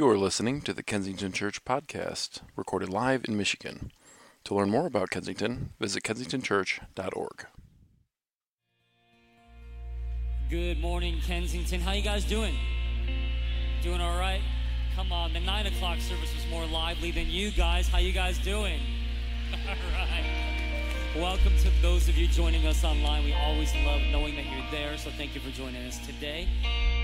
You are listening to the Kensington Church podcast, recorded live in Michigan. To learn more about Kensington, visit kensingtonchurch.org. Good morning, Kensington. How you guys doing? Doing all right? Come on, the nine o'clock service was more lively than you guys. How you guys doing? All right. Welcome to those of you joining us online. We always love knowing that you're there, so thank you for joining us today.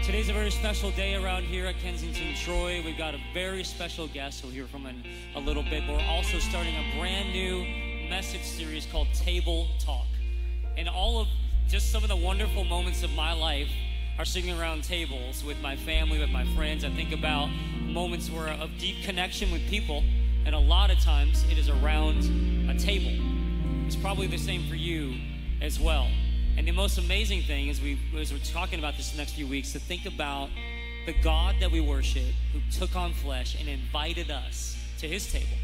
Today's a very special day around here at Kensington Troy. We've got a very special guest we'll hear from in a little bit. But we're also starting a brand new message series called Table Talk. And all of just some of the wonderful moments of my life are sitting around tables with my family, with my friends. I think about moments where of deep connection with people, and a lot of times it is around a table. It's probably the same for you as well. And the most amazing thing is we as we're talking about this next few weeks to think about the God that we worship who took on flesh and invited us to his table.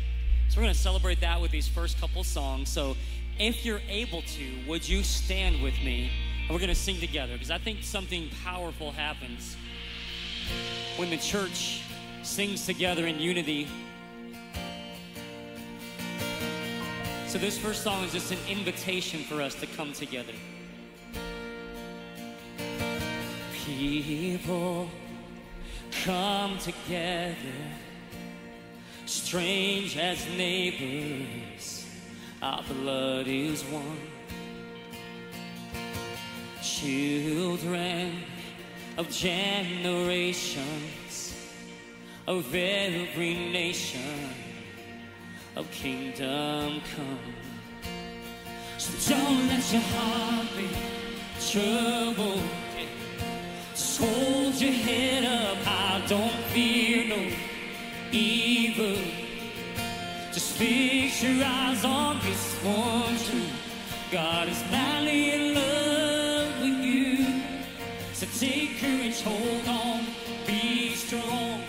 So we're going to celebrate that with these first couple songs. So if you're able to, would you stand with me? And we're going to sing together because I think something powerful happens when the church sings together in unity. So this first song is just an invitation for us to come together. People come together, strange as neighbors, our blood is one. Children of generations, of every nation, of kingdom come. So don't let your heart be troubled. Just hold your head up high, don't fear no evil. Just fix your eyes on this one truth. God is madly in love with you. So take courage, hold on, be strong.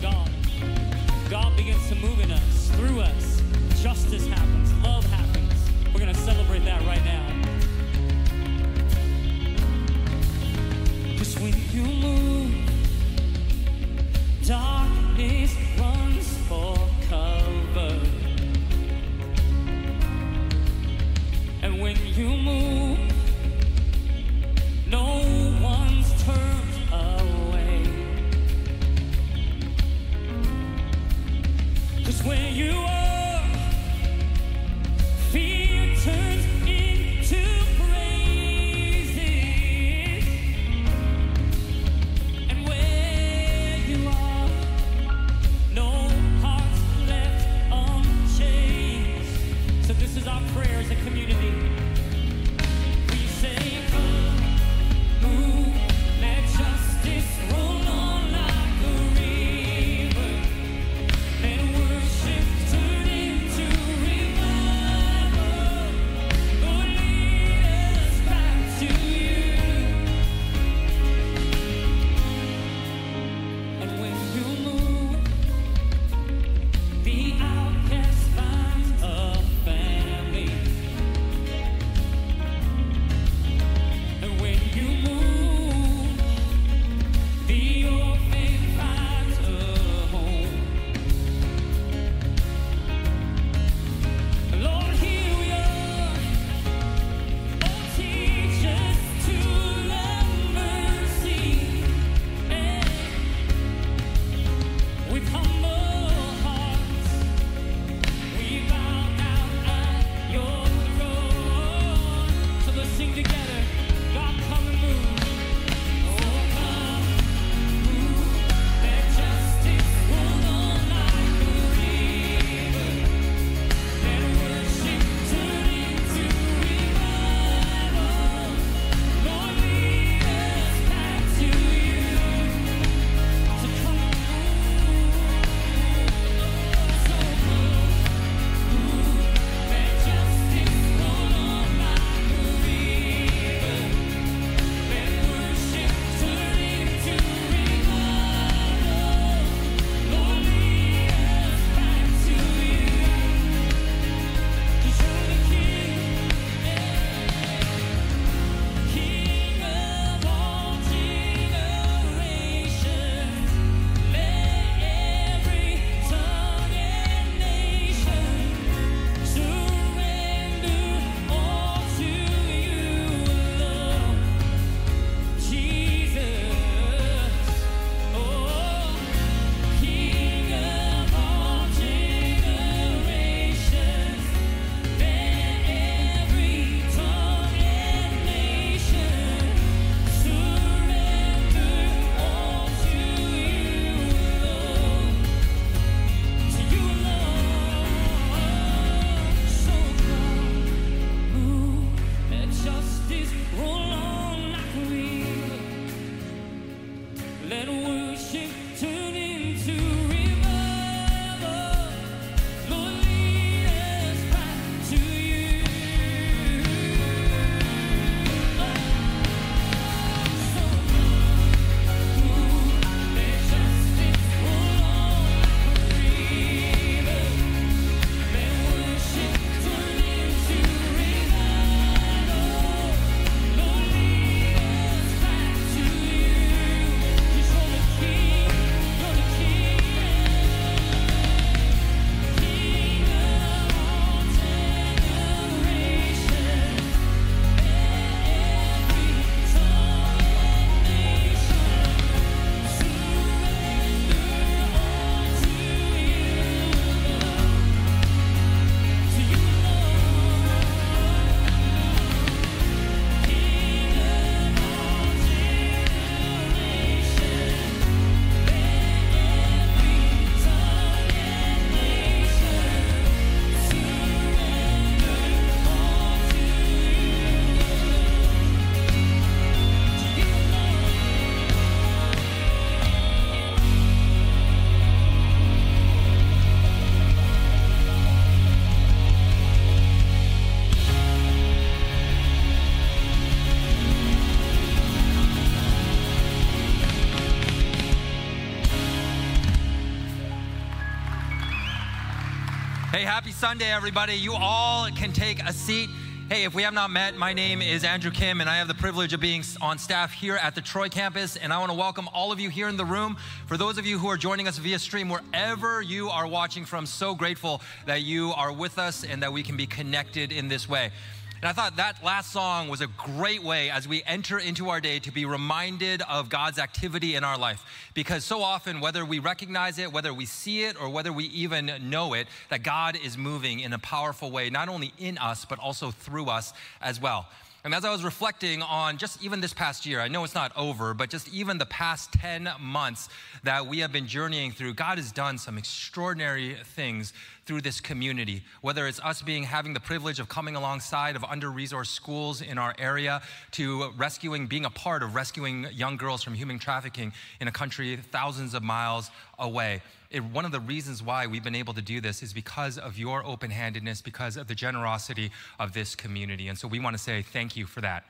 God. God begins to move in us, through us. Justice happens, love happens. We're going to celebrate that right now. Hey, happy Sunday, everybody. You all can take a seat. Hey, if we have not met, my name is Andrew Kim, and I have the privilege of being on staff here at the Troy campus. And I want to welcome all of you here in the room. For those of you who are joining us via stream, wherever you are watching from, so grateful that you are with us and that we can be connected in this way. And I thought that last song was a great way as we enter into our day to be reminded of God's activity in our life. Because so often, whether we recognize it, whether we see it, or whether we even know it, that God is moving in a powerful way, not only in us, but also through us as well. And as I was reflecting on just even this past year, I know it's not over, but just even the past 10 months that we have been journeying through, God has done some extraordinary things through this community. Whether it's us being having the privilege of coming alongside of under-resourced schools in our area to rescuing, being a part of rescuing young girls from human trafficking in a country thousands of miles away. It, one of the reasons why we've been able to do this is because of your open handedness, because of the generosity of this community. And so we want to say thank you for that.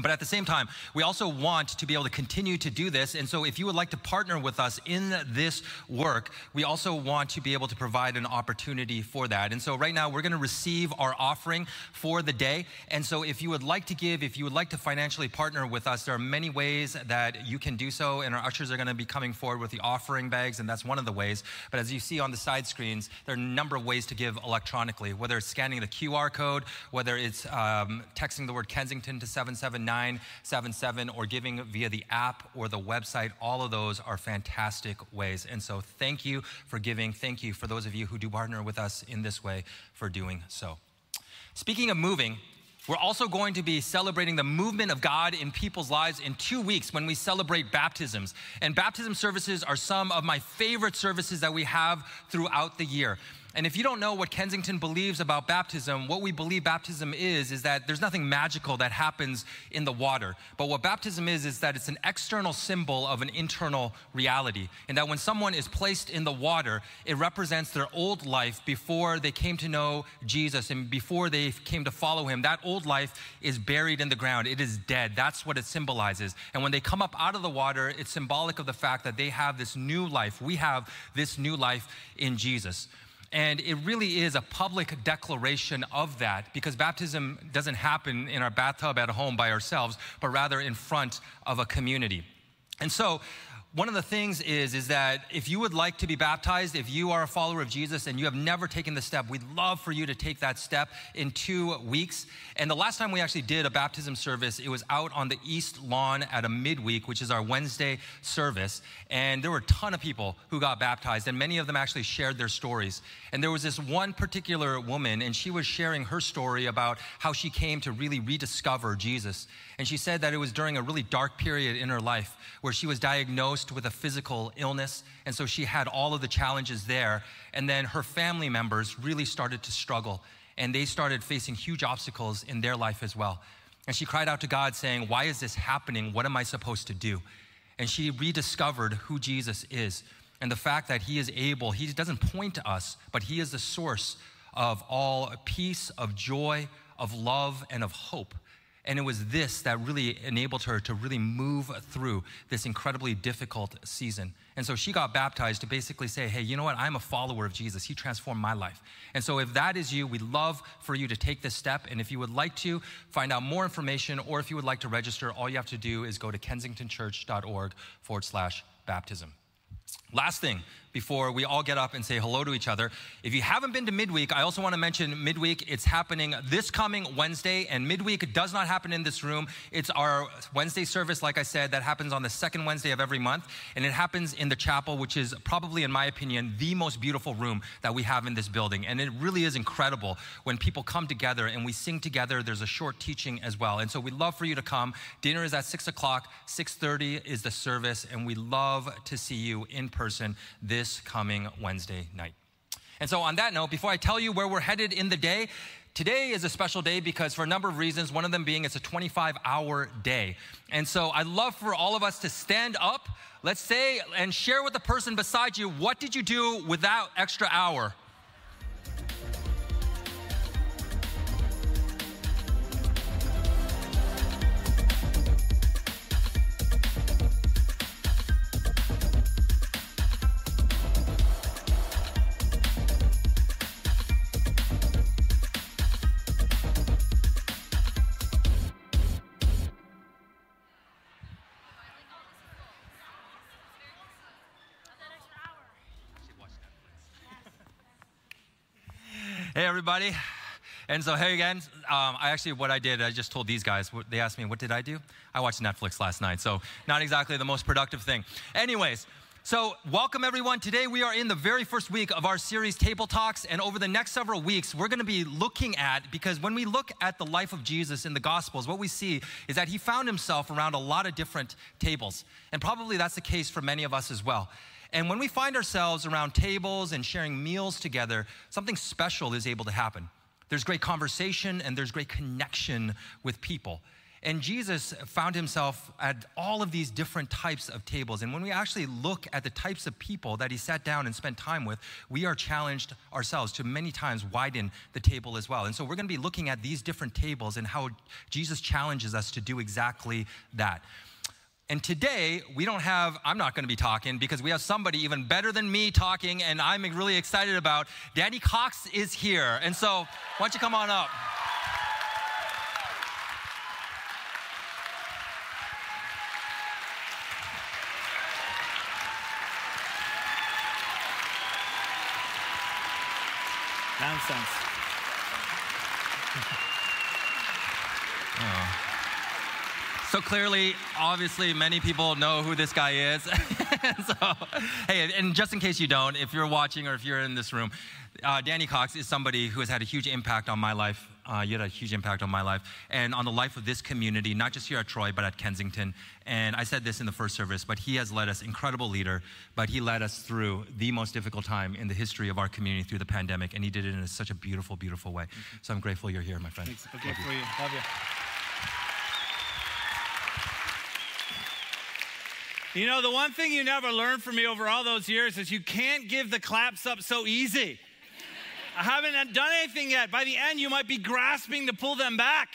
But at the same time, we also want to be able to continue to do this. And so, if you would like to partner with us in this work, we also want to be able to provide an opportunity for that. And so, right now, we're going to receive our offering for the day. And so, if you would like to give, if you would like to financially partner with us, there are many ways that you can do so. And our ushers are going to be coming forward with the offering bags, and that's one of the ways. But as you see on the side screens, there are a number of ways to give electronically, whether it's scanning the QR code, whether it's um, texting the word Kensington to 779. 977 or giving via the app or the website. All of those are fantastic ways. And so thank you for giving. Thank you for those of you who do partner with us in this way for doing so. Speaking of moving, we're also going to be celebrating the movement of God in people's lives in two weeks when we celebrate baptisms. And baptism services are some of my favorite services that we have throughout the year. And if you don't know what Kensington believes about baptism, what we believe baptism is, is that there's nothing magical that happens in the water. But what baptism is, is that it's an external symbol of an internal reality. And that when someone is placed in the water, it represents their old life before they came to know Jesus and before they came to follow him. That old life is buried in the ground, it is dead. That's what it symbolizes. And when they come up out of the water, it's symbolic of the fact that they have this new life. We have this new life in Jesus. And it really is a public declaration of that because baptism doesn't happen in our bathtub at home by ourselves, but rather in front of a community. And so one of the things is is that if you would like to be baptized if you are a follower of jesus and you have never taken the step we'd love for you to take that step in two weeks. And the last time we actually did a baptism service it was out on the east lawn at a midweek which is our wednesday service. And there were a ton of people who got baptized and many of them actually shared their stories. And there was this one particular woman and she was sharing her story about how she came to really rediscover jesus and she said that it was during a really dark period in her life where she was diagnosed with a physical illness. And so she had all of the challenges there. And then her family members really started to struggle. And they started facing huge obstacles in their life as well. And she cried out to God, saying, Why is this happening? What am I supposed to do? And she rediscovered who Jesus is and the fact that he is able, he doesn't point to us, but he is the source of all peace, of joy, of love, and of hope. And it was this that really enabled her to really move through this incredibly difficult season. And so she got baptized to basically say, hey, you know what? I'm a follower of Jesus. He transformed my life. And so if that is you, we'd love for you to take this step. And if you would like to find out more information or if you would like to register, all you have to do is go to kensingtonchurch.org forward slash baptism. Last thing before we all get up and say hello to each other. If you haven't been to midweek, I also want to mention midweek. It's happening this coming Wednesday, and midweek does not happen in this room. It's our Wednesday service, like I said, that happens on the second Wednesday of every month, and it happens in the chapel, which is probably, in my opinion, the most beautiful room that we have in this building. And it really is incredible when people come together and we sing together. There's a short teaching as well, and so we'd love for you to come. Dinner is at six o'clock. Six thirty is the service, and we love to see you in person this this coming Wednesday night. And so, on that note, before I tell you where we're headed in the day, Today is a special day because, for a number of reasons, one of them being it's a 25 hour day. And so, I'd love for all of us to stand up, let's say, and share with the person beside you what did you do with that extra hour? Hey, everybody. And so, hey again, um, I actually, what I did, I just told these guys, they asked me, what did I do? I watched Netflix last night, so not exactly the most productive thing. Anyways, so, welcome everyone. Today we are in the very first week of our series Table Talks, and over the next several weeks, we're going to be looking at because when we look at the life of Jesus in the Gospels, what we see is that he found himself around a lot of different tables, and probably that's the case for many of us as well. And when we find ourselves around tables and sharing meals together, something special is able to happen. There's great conversation and there's great connection with people. And Jesus found himself at all of these different types of tables. And when we actually look at the types of people that he sat down and spent time with, we are challenged ourselves to many times widen the table as well. And so we're going to be looking at these different tables and how Jesus challenges us to do exactly that. And today, we don't have, I'm not going to be talking because we have somebody even better than me talking, and I'm really excited about. Danny Cox is here. And so, why don't you come on up? Nonsense. So clearly, obviously, many people know who this guy is. so, hey, and just in case you don't, if you're watching or if you're in this room, uh, Danny Cox is somebody who has had a huge impact on my life. Uh, you had a huge impact on my life and on the life of this community, not just here at Troy, but at Kensington. And I said this in the first service, but he has led us, incredible leader, but he led us through the most difficult time in the history of our community through the pandemic, and he did it in such a beautiful, beautiful way. So I'm grateful you're here, my friend. Thanks. Okay, Love for you. Love you. You know, the one thing you never learned from me over all those years is you can't give the claps up so easy. I haven't done anything yet. By the end, you might be grasping to pull them back.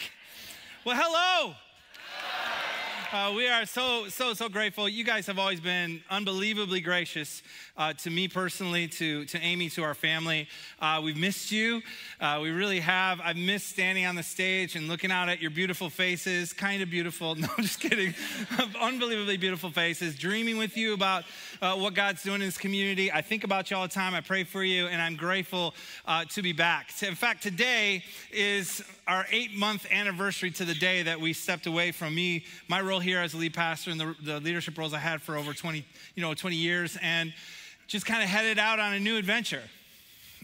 Well, hello. Uh, we are so, so, so grateful. You guys have always been unbelievably gracious uh, to me personally, to, to Amy, to our family. Uh, we've missed you. Uh, we really have. I've missed standing on the stage and looking out at your beautiful faces. Kind of beautiful. No, I'm just kidding. Unbelievably beautiful faces. Dreaming with you about uh, what God's doing in this community. I think about you all the time. I pray for you, and I'm grateful uh, to be back. In fact, today is our eight month anniversary to the day that we stepped away from me, my role here as a lead pastor and the, the leadership roles I had for over 20, you know, 20 years, and just kind of headed out on a new adventure.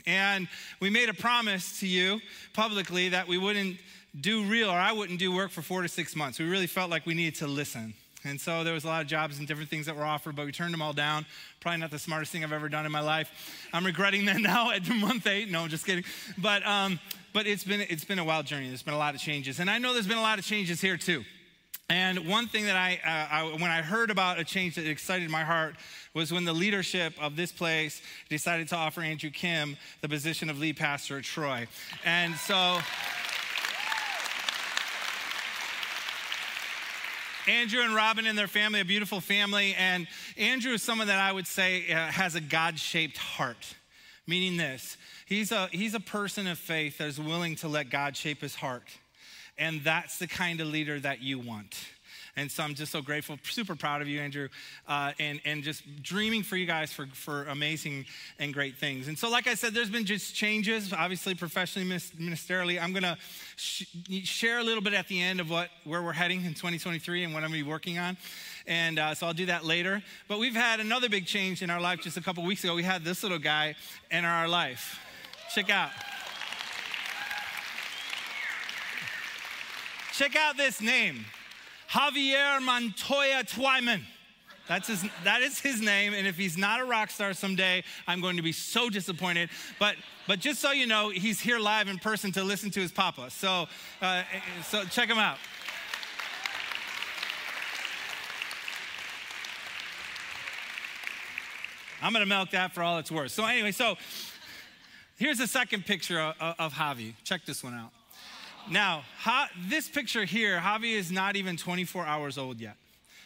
And we made a promise to you publicly that we wouldn't do real, or I wouldn't do work for four to six months. We really felt like we needed to listen. And so there was a lot of jobs and different things that were offered, but we turned them all down. Probably not the smartest thing I've ever done in my life. I'm regretting that now at month eight. No, I'm just kidding. But, um, but it's, been, it's been a wild journey. There's been a lot of changes. And I know there's been a lot of changes here too. And one thing that I, uh, I, when I heard about a change that excited my heart was when the leadership of this place decided to offer Andrew Kim the position of lead pastor at Troy. And so. Andrew and Robin and their family, a beautiful family. And Andrew is someone that I would say uh, has a God shaped heart, meaning this he's a, he's a person of faith that is willing to let God shape his heart. And that's the kind of leader that you want. And so I'm just so grateful, super proud of you, Andrew, uh, and, and just dreaming for you guys for, for amazing and great things. And so, like I said, there's been just changes, obviously, professionally, ministerially. I'm going to sh- share a little bit at the end of what, where we're heading in 2023 and what I'm going to be working on. And uh, so I'll do that later. But we've had another big change in our life just a couple weeks ago. We had this little guy in our life. Check out. Check out this name. Javier Montoya Twyman. That's his, that is his name. And if he's not a rock star someday, I'm going to be so disappointed. But, but just so you know, he's here live in person to listen to his papa. So, uh, so check him out. I'm going to milk that for all it's worth. So, anyway, so here's the second picture of, of Javi. Check this one out. Now, ha- this picture here, Javi is not even 24 hours old yet,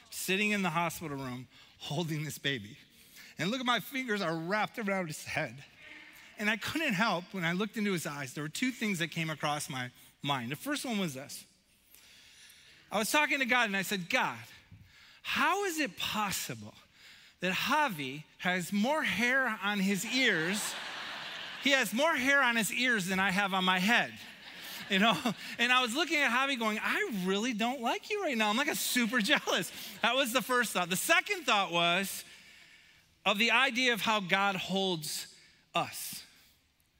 sitting in the hospital room holding this baby. And look at my fingers are wrapped around his head. And I couldn't help when I looked into his eyes, there were two things that came across my mind. The first one was this I was talking to God and I said, God, how is it possible that Javi has more hair on his ears he has more hair on his ears than I have on my head. You know, and I was looking at Javi going, I really don't like you right now. I'm like a super jealous. That was the first thought. The second thought was of the idea of how God holds us.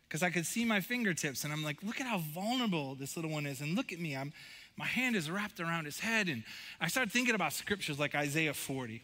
Because I could see my fingertips and I'm like, look at how vulnerable this little one is. And look at me. I'm my hand is wrapped around his head. And I started thinking about scriptures like Isaiah 40.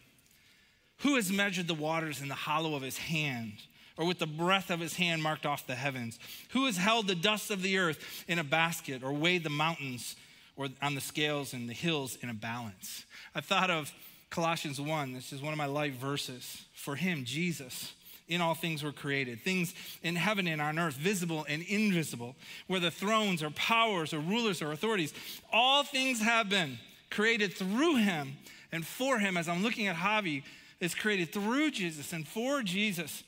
Who has measured the waters in the hollow of his hand? Or with the breath of his hand marked off the heavens? Who has held the dust of the earth in a basket or weighed the mountains or on the scales and the hills in a balance? I thought of Colossians 1. This is one of my life verses. For him, Jesus, in all things were created, things in heaven and on earth, visible and invisible, whether thrones or powers or rulers or authorities. All things have been created through him and for him. As I'm looking at Javi, is created through Jesus and for Jesus.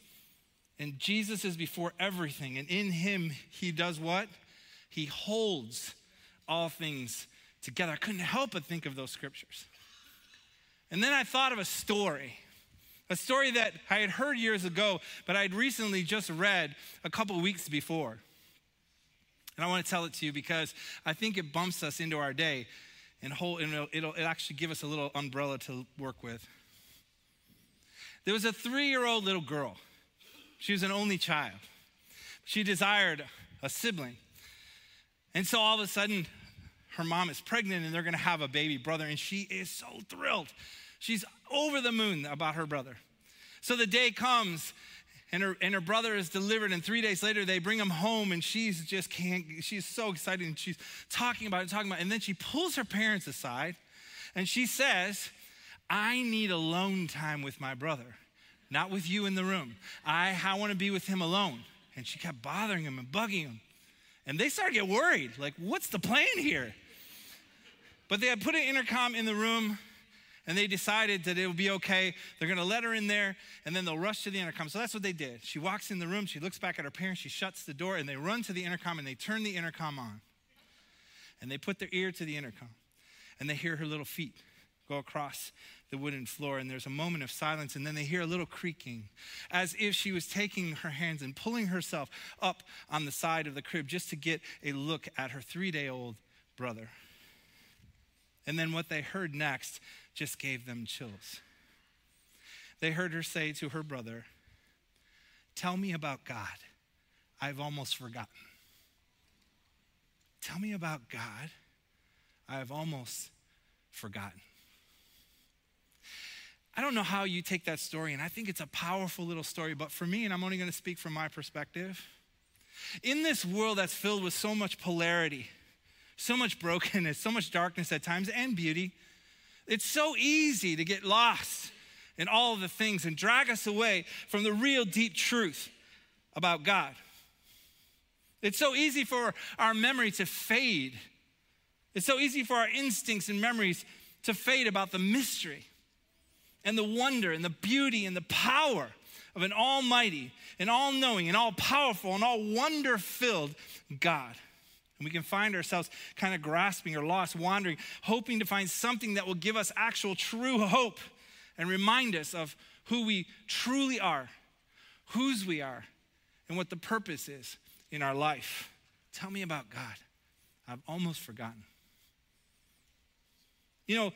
And Jesus is before everything. And in him, he does what? He holds all things together. I couldn't help but think of those scriptures. And then I thought of a story a story that I had heard years ago, but I had recently just read a couple weeks before. And I want to tell it to you because I think it bumps us into our day and, whole, it'll, it'll, it'll actually give us a little umbrella to work with. There was a three year old little girl. She was an only child. She desired a sibling. And so all of a sudden, her mom is pregnant and they're going to have a baby brother, and she is so thrilled. She's over the moon about her brother. So the day comes and her, and her brother is delivered and three days later they bring him home and she's just can't she's so excited and she's talking about it talking about it and then she pulls her parents aside and she says i need alone time with my brother not with you in the room i, I want to be with him alone and she kept bothering him and bugging him and they started to get worried like what's the plan here but they had put an intercom in the room and they decided that it would be okay. They're going to let her in there, and then they'll rush to the intercom. So that's what they did. She walks in the room, she looks back at her parents, she shuts the door, and they run to the intercom and they turn the intercom on. And they put their ear to the intercom, and they hear her little feet go across the wooden floor, and there's a moment of silence, and then they hear a little creaking, as if she was taking her hands and pulling herself up on the side of the crib just to get a look at her three day old brother. And then what they heard next just gave them chills. They heard her say to her brother, Tell me about God. I've almost forgotten. Tell me about God. I've almost forgotten. I don't know how you take that story, and I think it's a powerful little story, but for me, and I'm only going to speak from my perspective, in this world that's filled with so much polarity, so much brokenness, so much darkness at times, and beauty. It's so easy to get lost in all of the things and drag us away from the real deep truth about God. It's so easy for our memory to fade. It's so easy for our instincts and memories to fade about the mystery and the wonder and the beauty and the power of an almighty and all knowing and all powerful and all wonder filled God. And we can find ourselves kind of grasping or lost, wandering, hoping to find something that will give us actual true hope and remind us of who we truly are, whose we are, and what the purpose is in our life. Tell me about God. I've almost forgotten. You know,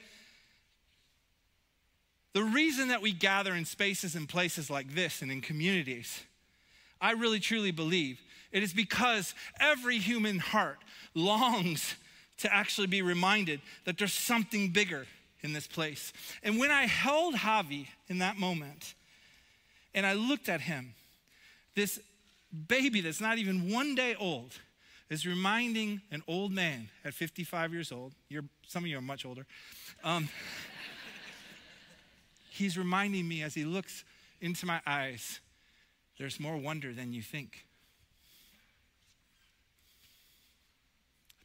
the reason that we gather in spaces and places like this and in communities, I really truly believe it is because every human heart longs to actually be reminded that there's something bigger in this place. And when I held Javi in that moment and I looked at him, this baby that's not even one day old is reminding an old man at 55 years old. You're, some of you are much older. Um, he's reminding me as he looks into my eyes, there's more wonder than you think.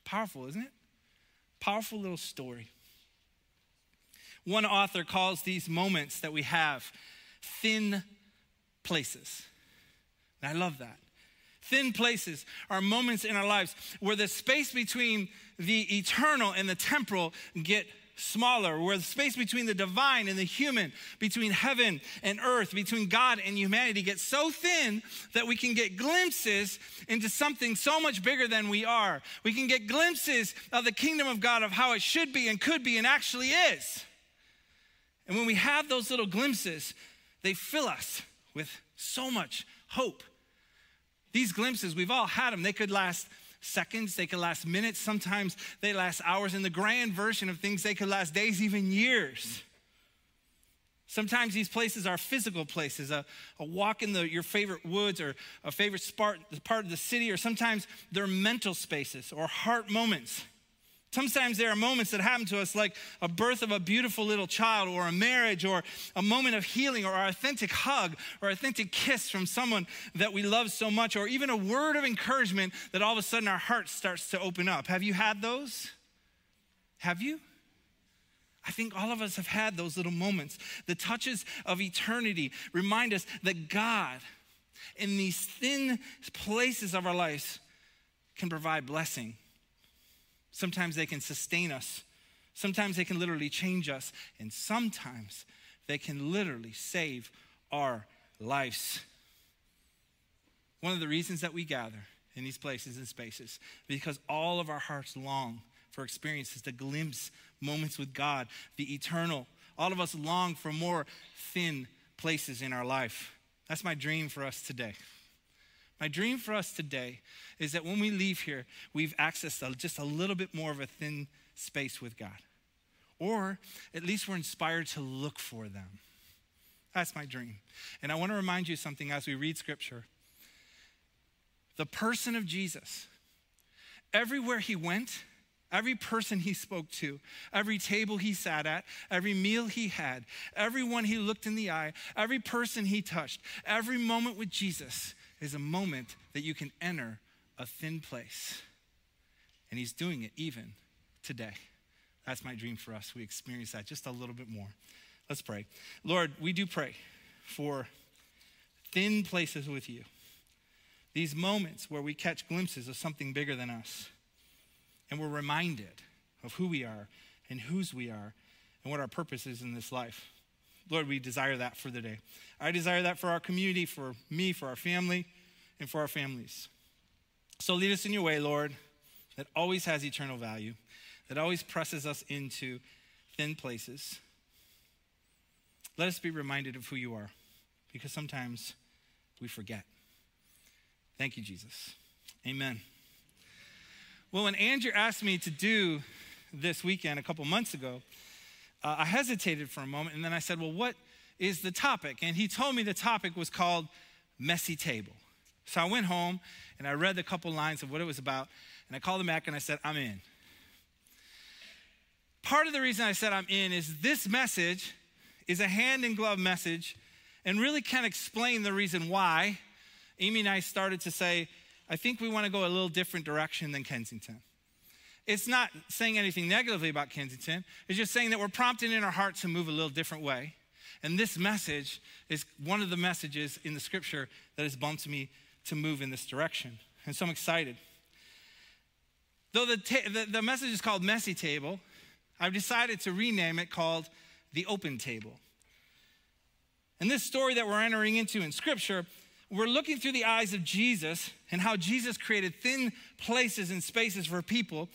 Powerful, isn't it? Powerful little story. One author calls these moments that we have thin places. And I love that. Thin places are moments in our lives where the space between the eternal and the temporal get smaller, where the space between the divine and the human, between heaven and earth, between God and humanity gets so thin that we can get glimpses into something so much bigger than we are. We can get glimpses of the kingdom of God, of how it should be and could be and actually is. And when we have those little glimpses, they fill us with so much hope. These glimpses, we've all had them. They could last seconds, they could last minutes, sometimes they last hours. In the grand version of things, they could last days, even years. Sometimes these places are physical places, a, a walk in the, your favorite woods or a favorite part, part of the city, or sometimes they're mental spaces or heart moments. Sometimes there are moments that happen to us, like a birth of a beautiful little child, or a marriage, or a moment of healing, or an authentic hug, or authentic kiss from someone that we love so much, or even a word of encouragement that all of a sudden our heart starts to open up. Have you had those? Have you? I think all of us have had those little moments. The touches of eternity remind us that God, in these thin places of our lives, can provide blessing Sometimes they can sustain us. Sometimes they can literally change us. And sometimes they can literally save our lives. One of the reasons that we gather in these places and spaces because all of our hearts long for experiences to glimpse moments with God, the eternal. All of us long for more thin places in our life. That's my dream for us today. My dream for us today is that when we leave here, we've accessed just a little bit more of a thin space with God. Or at least we're inspired to look for them. That's my dream. And I want to remind you something as we read scripture. The person of Jesus, everywhere he went, every person he spoke to, every table he sat at, every meal he had, everyone he looked in the eye, every person he touched, every moment with Jesus is a moment that you can enter a thin place. And he's doing it even today. That's my dream for us. We experience that just a little bit more. Let's pray. Lord, we do pray for thin places with you. These moments where we catch glimpses of something bigger than us. And we're reminded of who we are and whose we are and what our purpose is in this life. Lord, we desire that for the day. I desire that for our community, for me, for our family, and for our families. So lead us in your way, Lord, that always has eternal value, that always presses us into thin places. Let us be reminded of who you are, because sometimes we forget. Thank you, Jesus. Amen. Well, when Andrew asked me to do this weekend a couple months ago, uh, I hesitated for a moment and then I said, Well, what is the topic? And he told me the topic was called Messy Table. So I went home and I read a couple lines of what it was about and I called him back and I said, I'm in. Part of the reason I said I'm in is this message is a hand in glove message and really can explain the reason why Amy and I started to say, I think we want to go a little different direction than Kensington. It's not saying anything negatively about Kensington. It's just saying that we're prompted in our heart to move a little different way. And this message is one of the messages in the scripture that has bumped me to move in this direction. And so I'm excited. Though the, ta- the, the message is called Messy Table, I've decided to rename it called The Open Table. And this story that we're entering into in scripture we're looking through the eyes of Jesus and how Jesus created thin places and spaces for people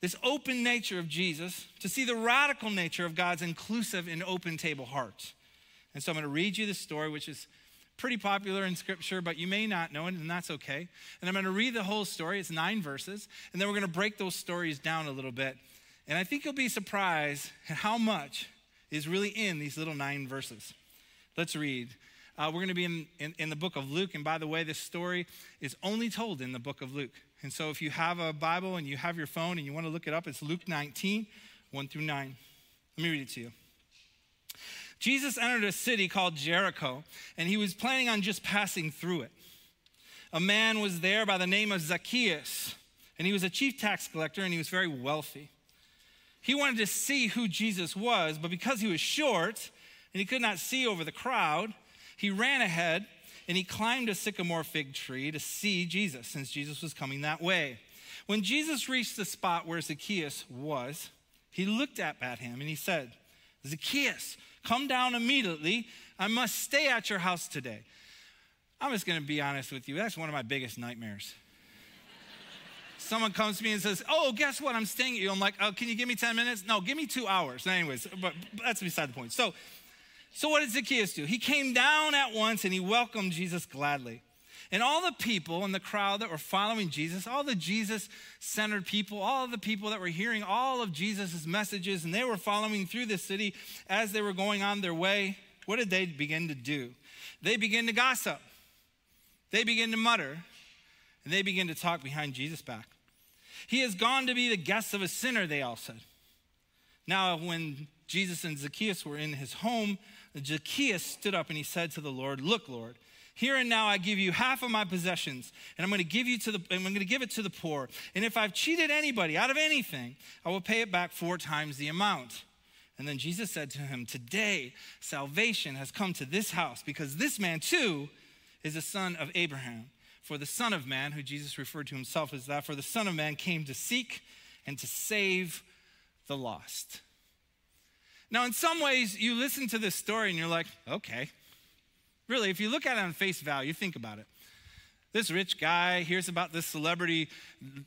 this open nature of Jesus, to see the radical nature of God's inclusive and open table heart. And so I'm going to read you the story, which is pretty popular in scripture, but you may not know it, and that's okay. And I'm going to read the whole story. It's nine verses, and then we're going to break those stories down a little bit. And I think you'll be surprised at how much is really in these little nine verses. Let's read. Uh, we're going to be in, in, in the book of Luke, and by the way, this story is only told in the book of Luke. And so if you have a Bible and you have your phone and you want to look it up, it's Luke 19, 1 through 9. Let me read it to you. Jesus entered a city called Jericho, and he was planning on just passing through it. A man was there by the name of Zacchaeus, and he was a chief tax collector and he was very wealthy. He wanted to see who Jesus was, but because he was short and he could not see over the crowd, he ran ahead and he climbed a sycamore fig tree to see Jesus, since Jesus was coming that way. When Jesus reached the spot where Zacchaeus was, He looked up at him and he said, Zacchaeus, come down immediately. I must stay at your house today. I'm just going to be honest with you. That's one of my biggest nightmares. Someone comes to me and says, Oh, guess what? I'm staying at you. I'm like, Oh, can you give me 10 minutes? No, give me two hours. Anyways, but that's beside the point. So, so what did Zacchaeus do? He came down at once and he welcomed Jesus gladly. And all the people in the crowd that were following Jesus, all the Jesus centered people, all the people that were hearing all of Jesus' messages, and they were following through the city as they were going on their way, what did they begin to do? They began to gossip, they began to mutter, and they began to talk behind Jesus' back. He has gone to be the guest of a sinner, they all said. Now, when Jesus and Zacchaeus were in his home, Zacchaeus stood up and he said to the Lord, Look, Lord, here and now I give you half of my possessions, and I'm going to give you to the I'm going to give it to the poor. And if I've cheated anybody out of anything, I will pay it back four times the amount. And then Jesus said to him, Today salvation has come to this house, because this man too is a son of Abraham. For the Son of Man, who Jesus referred to himself as that, for the Son of Man came to seek and to save the lost. Now, in some ways, you listen to this story and you're like, okay, Really, if you look at it on face value, think about it. This rich guy hears about this celebrity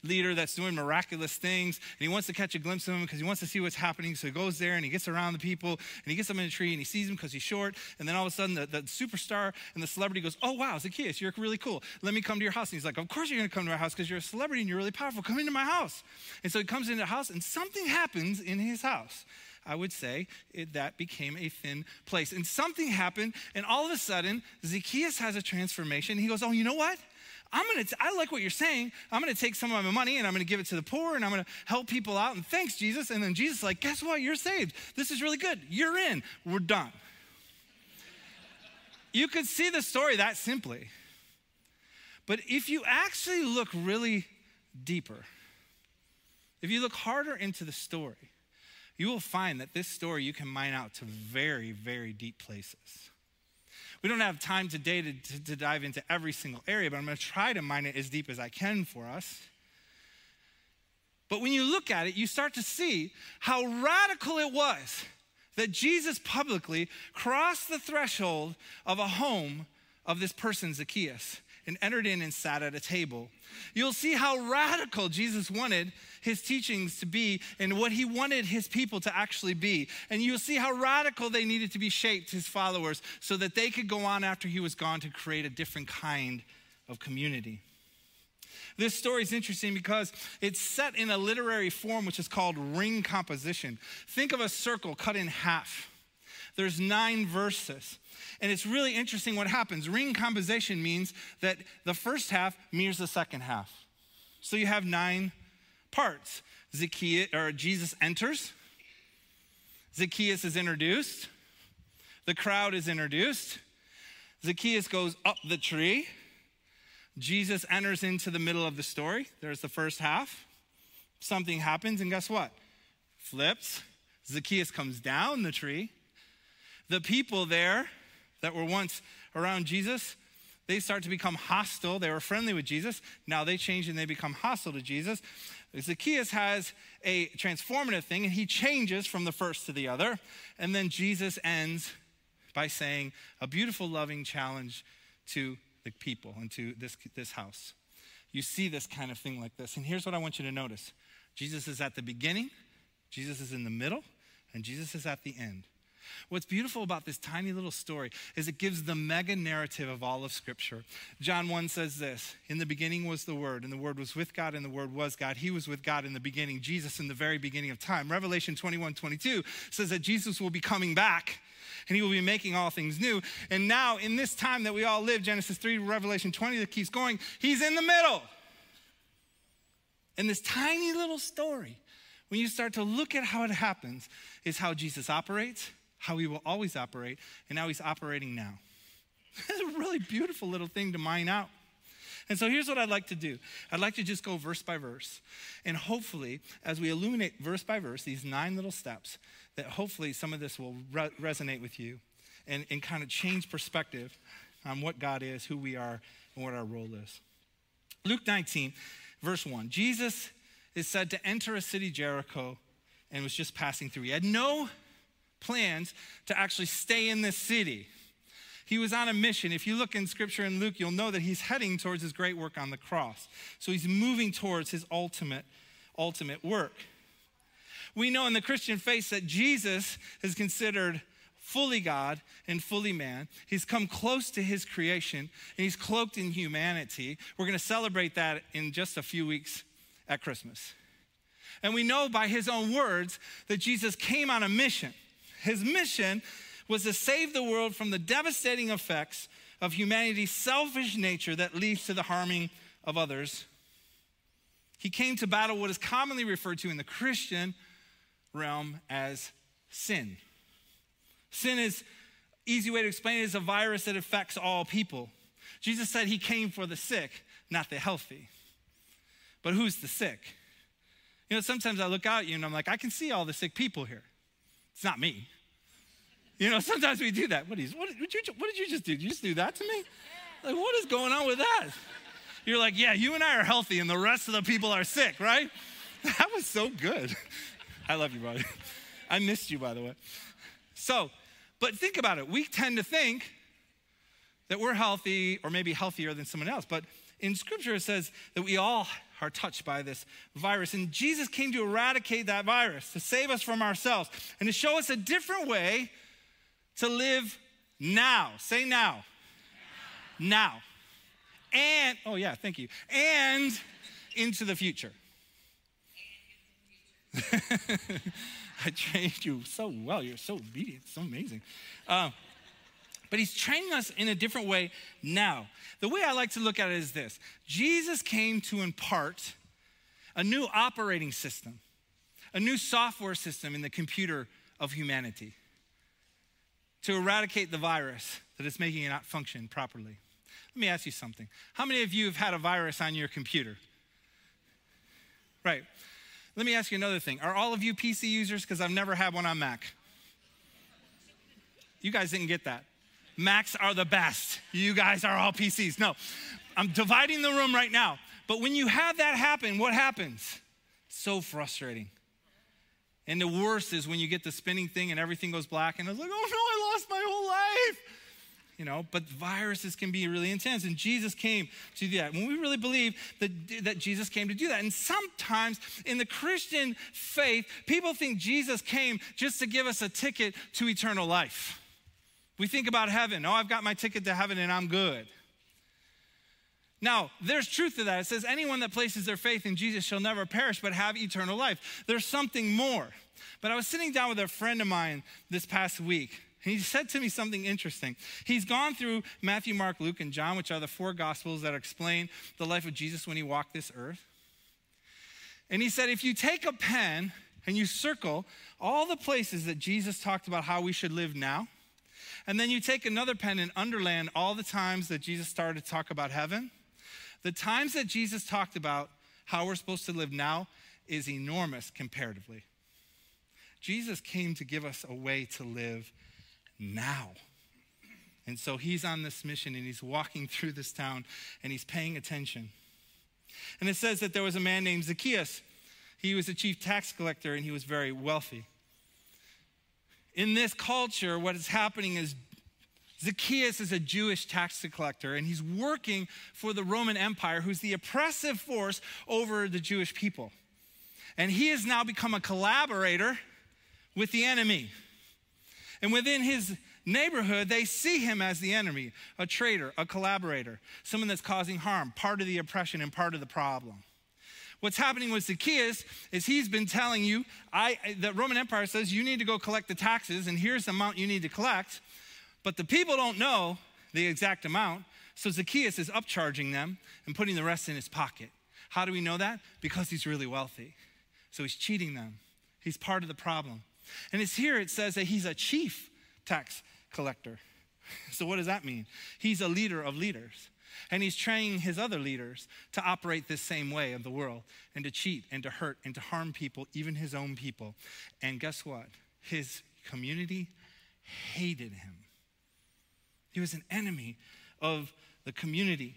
leader that's doing miraculous things, and he wants to catch a glimpse of him because he wants to see what's happening. So he goes there and he gets around the people, and he gets them in a tree, and he sees him because he's short. And then all of a sudden, the, the, superstar and the celebrity goes, "Oh wow, Zacchaeus, you're really cool. Let me come to your house." And he's like, "Of course you're going to come to our house because you're a celebrity and you're really powerful. Come into my house." And so he comes into the house, and something happens in his house. I would say it, that became a thin place. And something happened, and all of a sudden, Zacchaeus has a transformation. He goes, Oh, you know what? I'm gonna, t- I like what you're saying. I'm gonna take some of my money and I'm gonna give it to the poor and I'm gonna help people out. And thanks, Jesus. And then Jesus, like, guess what? You're saved. This is really good. You're in. We're done. you could see the story that simply. But if you actually look really deeper, if you look harder into the story, you will find that this story you can mine out to very, very deep places. We don't have time today to, to, to dive into every single area, but I'm going to try to mine it as deep as I can for us. But when you look at it, you start to see how radical it was that Jesus publicly crossed the threshold of a home of this person, Zacchaeus and entered in and sat at a table. You'll see how radical Jesus wanted his teachings to be and what he wanted his people to actually be. And you'll see how radical they needed to be shaped, his followers, so that they could go on after he was gone to create a different kind of community. This story is interesting because it's set in a literary form which is called ring composition. Think of a circle cut in half. There's nine verses. And it's really interesting what happens. Ring composition means that the first half mirrors the second half. So you have nine parts. Zacchaeus, or Jesus enters. Zacchaeus is introduced. The crowd is introduced. Zacchaeus goes up the tree. Jesus enters into the middle of the story. There's the first half. Something happens, and guess what? Flips. Zacchaeus comes down the tree. The people there that were once around Jesus, they start to become hostile. They were friendly with Jesus. Now they change and they become hostile to Jesus. Zacchaeus has a transformative thing and he changes from the first to the other. And then Jesus ends by saying a beautiful, loving challenge to the people and to this, this house. You see this kind of thing like this. And here's what I want you to notice Jesus is at the beginning, Jesus is in the middle, and Jesus is at the end. What's beautiful about this tiny little story is it gives the mega narrative of all of Scripture. John 1 says this In the beginning was the Word, and the Word was with God, and the Word was God. He was with God in the beginning, Jesus in the very beginning of time. Revelation 21 22 says that Jesus will be coming back and he will be making all things new. And now, in this time that we all live, Genesis 3, Revelation 20, that keeps going, he's in the middle. And this tiny little story, when you start to look at how it happens, is how Jesus operates how he will always operate, and how he's operating now. It's a really beautiful little thing to mine out. And so here's what I'd like to do I'd like to just go verse by verse. And hopefully, as we illuminate verse by verse, these nine little steps, that hopefully some of this will re- resonate with you and, and kind of change perspective on what God is, who we are, and what our role is. Luke 19, verse 1 Jesus is said to enter a city, Jericho and was just passing through. He had no plans to actually stay in this city. He was on a mission. If you look in scripture in Luke, you'll know that he's heading towards his great work on the cross. So he's moving towards his ultimate, ultimate work. We know in the Christian faith that Jesus is considered fully God and fully man. He's come close to his creation and he's cloaked in humanity. We're going to celebrate that in just a few weeks at Christmas. And we know by his own words that Jesus came on a mission. His mission was to save the world from the devastating effects of humanity's selfish nature that leads to the harming of others. He came to battle what is commonly referred to in the Christian realm as sin. Sin is easy way to explain it is a virus that affects all people. Jesus said he came for the sick, not the healthy. But who's the sick? You know, sometimes I look out at you and I'm like, I can see all the sick people here. It's not me. You know, sometimes we do that. What, is, what, did, you, what did you just do? Did you just do that to me? Like, what is going on with that? You're like, yeah, you and I are healthy and the rest of the people are sick, right? That was so good. I love you, buddy. I missed you, by the way. So, but think about it. We tend to think that we're healthy or maybe healthier than someone else. But in scripture, it says that we all are touched by this virus. And Jesus came to eradicate that virus, to save us from ourselves, and to show us a different way to live now. Say now. Now. And, oh yeah, thank you. And into the future. I trained you so well. You're so obedient, so amazing. Uh, but he's training us in a different way now. The way I like to look at it is this Jesus came to impart a new operating system, a new software system in the computer of humanity to eradicate the virus that is making it not function properly. Let me ask you something. How many of you have had a virus on your computer? Right. Let me ask you another thing. Are all of you PC users? Because I've never had one on Mac. You guys didn't get that. Macs are the best. You guys are all PCs. No, I'm dividing the room right now. But when you have that happen, what happens? So frustrating. And the worst is when you get the spinning thing and everything goes black, and it's like, oh no, I lost my whole life. You know, but viruses can be really intense. And Jesus came to do that. When we really believe that, that Jesus came to do that. And sometimes in the Christian faith, people think Jesus came just to give us a ticket to eternal life. We think about heaven. Oh, I've got my ticket to heaven and I'm good. Now, there's truth to that. It says, anyone that places their faith in Jesus shall never perish, but have eternal life. There's something more. But I was sitting down with a friend of mine this past week. And he said to me something interesting. He's gone through Matthew, Mark, Luke, and John, which are the four gospels that explain the life of Jesus when he walked this earth. And he said, if you take a pen and you circle all the places that Jesus talked about how we should live now, and then you take another pen and underline all the times that Jesus started to talk about heaven, the times that Jesus talked about how we're supposed to live now is enormous comparatively. Jesus came to give us a way to live now. And so he's on this mission and he's walking through this town and he's paying attention. And it says that there was a man named Zacchaeus. He was a chief tax collector and he was very wealthy. In this culture, what is happening is Zacchaeus is a Jewish tax collector, and he's working for the Roman Empire, who's the oppressive force over the Jewish people. And he has now become a collaborator with the enemy. And within his neighborhood, they see him as the enemy, a traitor, a collaborator, someone that's causing harm, part of the oppression and part of the problem. What's happening with Zacchaeus is he's been telling you, I, the Roman Empire says you need to go collect the taxes, and here's the amount you need to collect. But the people don't know the exact amount, so Zacchaeus is upcharging them and putting the rest in his pocket. How do we know that? Because he's really wealthy. So he's cheating them. He's part of the problem. And it's here it says that he's a chief tax collector. So what does that mean? He's a leader of leaders. And he's training his other leaders to operate this same way of the world and to cheat and to hurt and to harm people, even his own people. And guess what? His community hated him. He was an enemy of the community.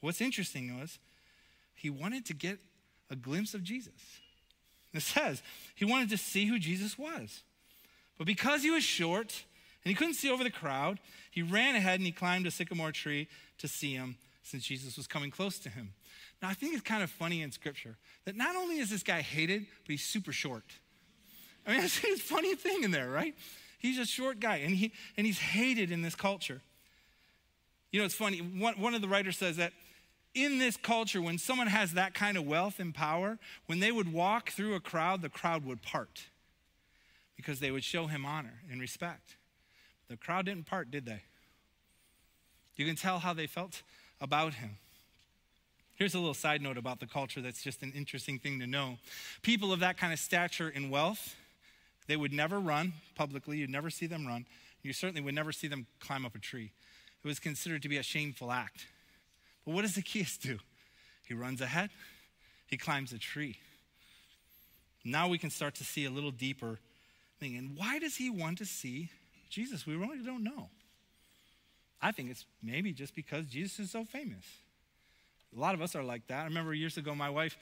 What's interesting was he wanted to get a glimpse of Jesus. It says he wanted to see who Jesus was. But because he was short and he couldn't see over the crowd, he ran ahead and he climbed a sycamore tree to see him since Jesus was coming close to him. Now, I think it's kind of funny in scripture that not only is this guy hated, but he's super short. I mean, that's a funny thing in there, right? He's a short guy and, he, and he's hated in this culture. You know, it's funny. One, one of the writers says that in this culture, when someone has that kind of wealth and power, when they would walk through a crowd, the crowd would part because they would show him honor and respect. The crowd didn't part, did they? You can tell how they felt about him. Here's a little side note about the culture that's just an interesting thing to know. People of that kind of stature and wealth, they would never run publicly. You'd never see them run. You certainly would never see them climb up a tree. It was considered to be a shameful act. But what does Zacchaeus do? He runs ahead, he climbs a tree. Now we can start to see a little deeper thing. And why does he want to see Jesus? We really don't know. I think it's maybe just because Jesus is so famous. A lot of us are like that. I remember years ago, my wife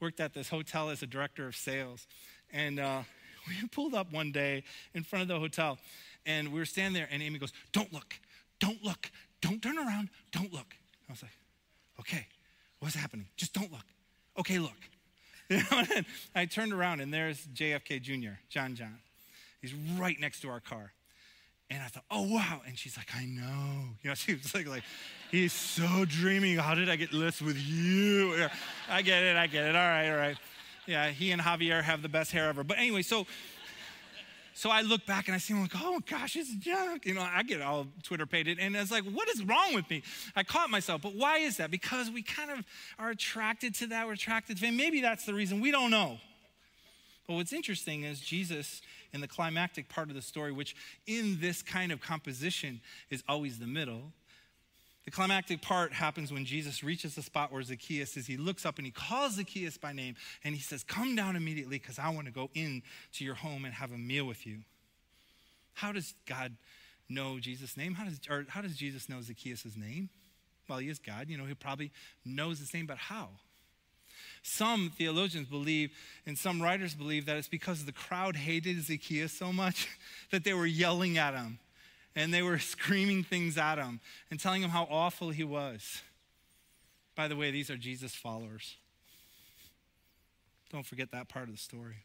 worked at this hotel as a director of sales. And uh, we pulled up one day in front of the hotel, and we were standing there, and Amy goes, Don't look, don't look, don't turn around, don't look. I was like, Okay, what's happening? Just don't look. Okay, look. You know, I turned around, and there's JFK Jr., John John. He's right next to our car. And I thought, oh, wow. And she's like, I know. You know, she was like, like he's so dreaming. How did I get this with you? I get it. I get it. All right, all right. Yeah, he and Javier have the best hair ever. But anyway, so so I look back and I see him like, oh gosh, it's junk. You know, I get all Twitter pated. And it's like, what is wrong with me? I caught myself. But why is that? Because we kind of are attracted to that. We're attracted to him. Maybe that's the reason. We don't know. But what's interesting is Jesus in the climactic part of the story, which in this kind of composition is always the middle. The climactic part happens when Jesus reaches the spot where Zacchaeus is. He looks up and he calls Zacchaeus by name and he says, Come down immediately because I want to go in to your home and have a meal with you. How does God know Jesus' name? How does, or how does Jesus know Zacchaeus' name? Well, he is God. You know, he probably knows his name, but how? Some theologians believe, and some writers believe, that it's because the crowd hated Zacchaeus so much that they were yelling at him and they were screaming things at him and telling him how awful he was. By the way, these are Jesus followers. Don't forget that part of the story.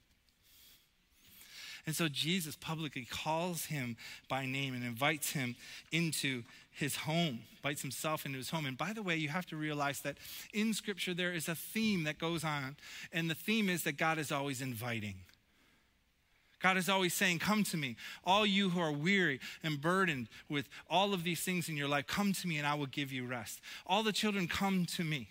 And so Jesus publicly calls him by name and invites him into his home, invites himself into his home. And by the way, you have to realize that in Scripture there is a theme that goes on, and the theme is that God is always inviting. God is always saying, Come to me. All you who are weary and burdened with all of these things in your life, come to me and I will give you rest. All the children, come to me.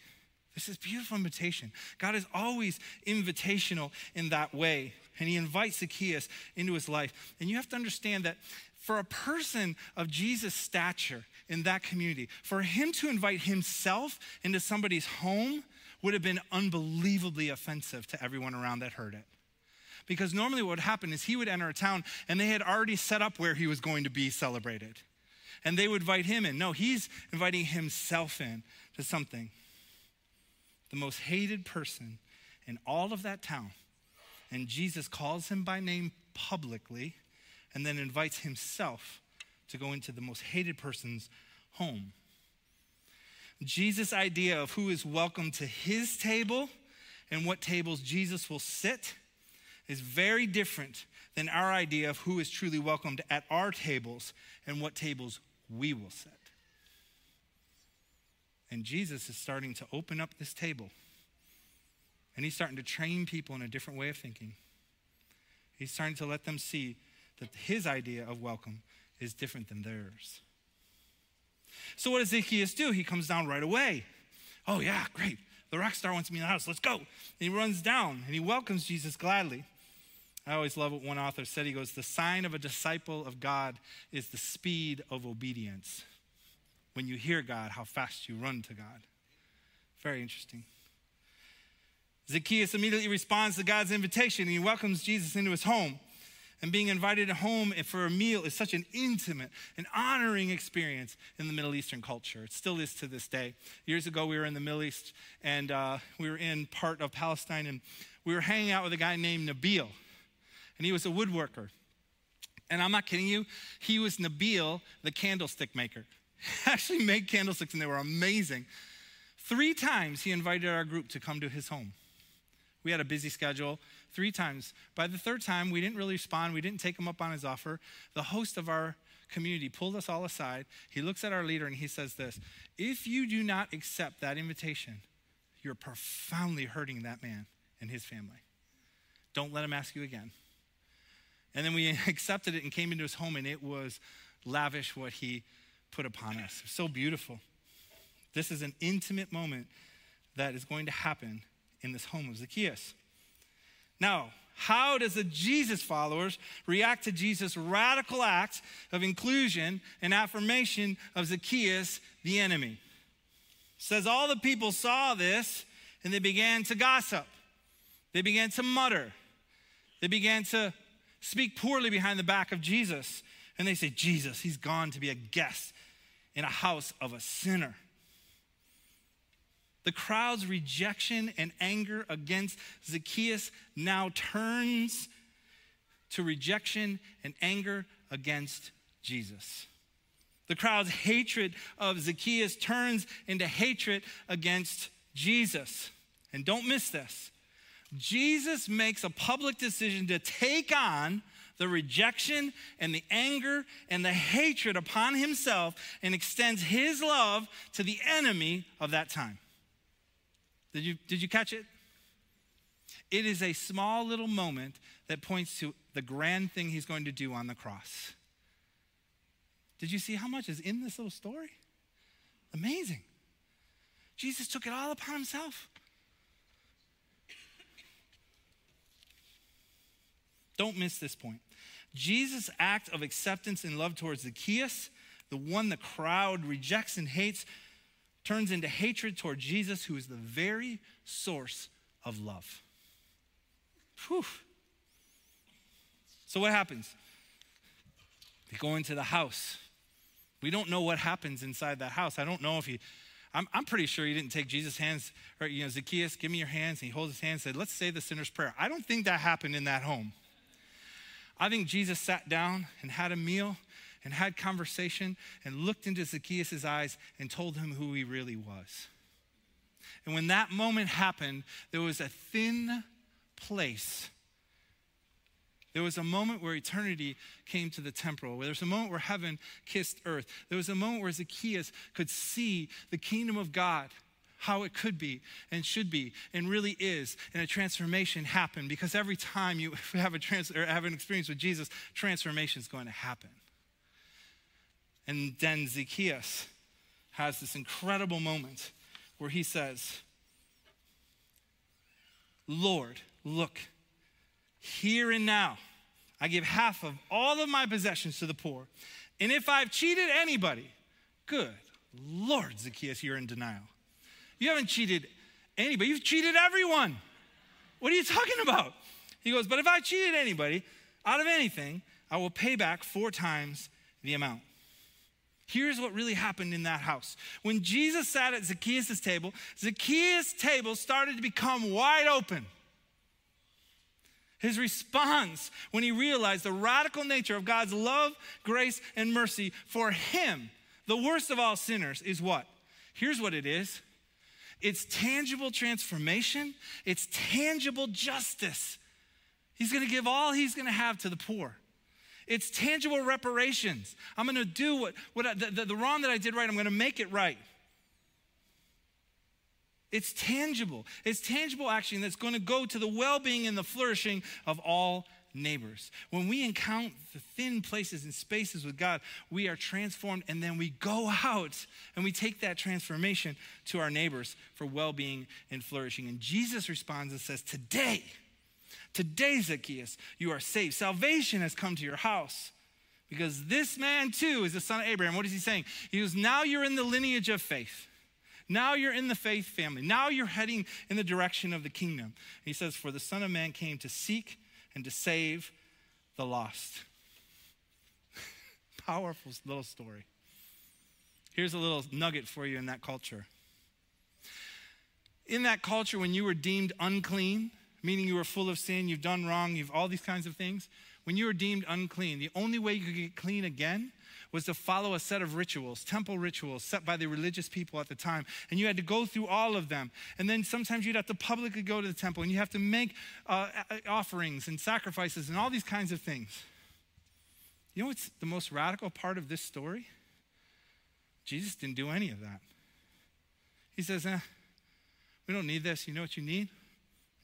This is beautiful invitation. God is always invitational in that way and he invites Zacchaeus into his life. And you have to understand that for a person of Jesus' stature in that community, for him to invite himself into somebody's home would have been unbelievably offensive to everyone around that heard it. Because normally what would happen is he would enter a town and they had already set up where he was going to be celebrated. And they would invite him in. No, he's inviting himself in to something. The most hated person in all of that town and Jesus calls him by name publicly and then invites himself to go into the most hated person's home. Jesus' idea of who is welcome to his table and what tables Jesus will sit is very different than our idea of who is truly welcomed at our tables and what tables we will set. And Jesus is starting to open up this table and he's starting to train people in a different way of thinking. He's starting to let them see that his idea of welcome is different than theirs. So, what does Zacchaeus do? He comes down right away. Oh, yeah, great. The rock star wants me in the house. Let's go. And he runs down and he welcomes Jesus gladly. I always love what one author said. He goes, The sign of a disciple of God is the speed of obedience. When you hear God, how fast you run to God. Very interesting. Zacchaeus immediately responds to God's invitation and he welcomes Jesus into his home. And being invited home for a meal is such an intimate and honoring experience in the Middle Eastern culture. It still is to this day. Years ago, we were in the Middle East and uh, we were in part of Palestine and we were hanging out with a guy named Nabil. And he was a woodworker. And I'm not kidding you, he was Nabil, the candlestick maker. He actually made candlesticks and they were amazing. Three times he invited our group to come to his home. We had a busy schedule three times. By the third time, we didn't really respond. We didn't take him up on his offer. The host of our community pulled us all aside. He looks at our leader and he says this If you do not accept that invitation, you're profoundly hurting that man and his family. Don't let him ask you again. And then we accepted it and came into his home, and it was lavish what he put upon us. So beautiful. This is an intimate moment that is going to happen in this home of Zacchaeus. Now, how does the Jesus followers react to Jesus' radical act of inclusion and affirmation of Zacchaeus, the enemy? It says all the people saw this and they began to gossip. They began to mutter. They began to speak poorly behind the back of Jesus. And they say, Jesus, he's gone to be a guest in a house of a sinner. The crowd's rejection and anger against Zacchaeus now turns to rejection and anger against Jesus. The crowd's hatred of Zacchaeus turns into hatred against Jesus. And don't miss this. Jesus makes a public decision to take on the rejection and the anger and the hatred upon himself and extends his love to the enemy of that time. Did you, did you catch it? It is a small little moment that points to the grand thing he's going to do on the cross. Did you see how much is in this little story? Amazing. Jesus took it all upon himself. Don't miss this point. Jesus' act of acceptance and love towards Zacchaeus, the one the crowd rejects and hates, turns into hatred toward Jesus, who is the very source of love. Whew. So, what happens? They go into the house. We don't know what happens inside that house. I don't know if he, I'm, I'm pretty sure he didn't take Jesus' hands, or, you know, Zacchaeus, give me your hands. And he holds his hands and said, Let's say the sinner's prayer. I don't think that happened in that home. I think Jesus sat down and had a meal and had conversation and looked into Zacchaeus' eyes and told him who he really was. And when that moment happened, there was a thin place. There was a moment where eternity came to the temporal. There was a moment where heaven kissed earth. There was a moment where Zacchaeus could see the kingdom of God, how it could be and should be and really is. And a transformation happen because every time you have, a trans- or have an experience with Jesus, transformation is going to happen. And then Zacchaeus has this incredible moment where he says, Lord, look, here and now, I give half of all of my possessions to the poor. And if I've cheated anybody, good. Lord, Zacchaeus, you're in denial. You haven't cheated anybody, you've cheated everyone. What are you talking about? He goes, But if I cheated anybody out of anything, I will pay back four times the amount. Here's what really happened in that house. When Jesus sat at Zacchaeus' table, Zacchaeus' table started to become wide open. His response when he realized the radical nature of God's love, grace, and mercy for him, the worst of all sinners, is what? Here's what it is it's tangible transformation, it's tangible justice. He's gonna give all he's gonna have to the poor. It's tangible reparations. I'm going to do what, what I, the, the, the wrong that I did right, I'm going to make it right. It's tangible. It's tangible action that's going to go to the well being and the flourishing of all neighbors. When we encounter the thin places and spaces with God, we are transformed and then we go out and we take that transformation to our neighbors for well being and flourishing. And Jesus responds and says, Today, Today, Zacchaeus, you are saved. Salvation has come to your house because this man too is the son of Abraham. What is he saying? He goes, Now you're in the lineage of faith. Now you're in the faith family. Now you're heading in the direction of the kingdom. And he says, For the Son of Man came to seek and to save the lost. Powerful little story. Here's a little nugget for you in that culture. In that culture, when you were deemed unclean, meaning you were full of sin, you've done wrong, you've all these kinds of things, when you were deemed unclean, the only way you could get clean again was to follow a set of rituals, temple rituals set by the religious people at the time. And you had to go through all of them. And then sometimes you'd have to publicly go to the temple and you have to make uh, offerings and sacrifices and all these kinds of things. You know what's the most radical part of this story? Jesus didn't do any of that. He says, eh, we don't need this. You know what you need?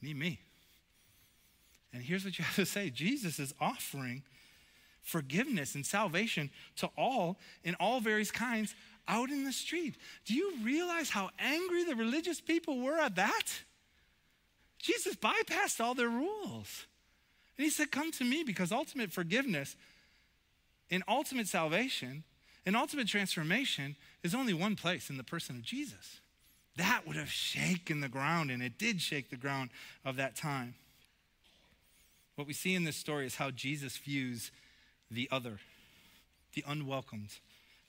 You need me. And here's what you have to say Jesus is offering forgiveness and salvation to all in all various kinds out in the street. Do you realize how angry the religious people were at that? Jesus bypassed all their rules. And he said, Come to me because ultimate forgiveness and ultimate salvation and ultimate transformation is only one place in the person of Jesus. That would have shaken the ground, and it did shake the ground of that time. What we see in this story is how Jesus views the other, the unwelcomed,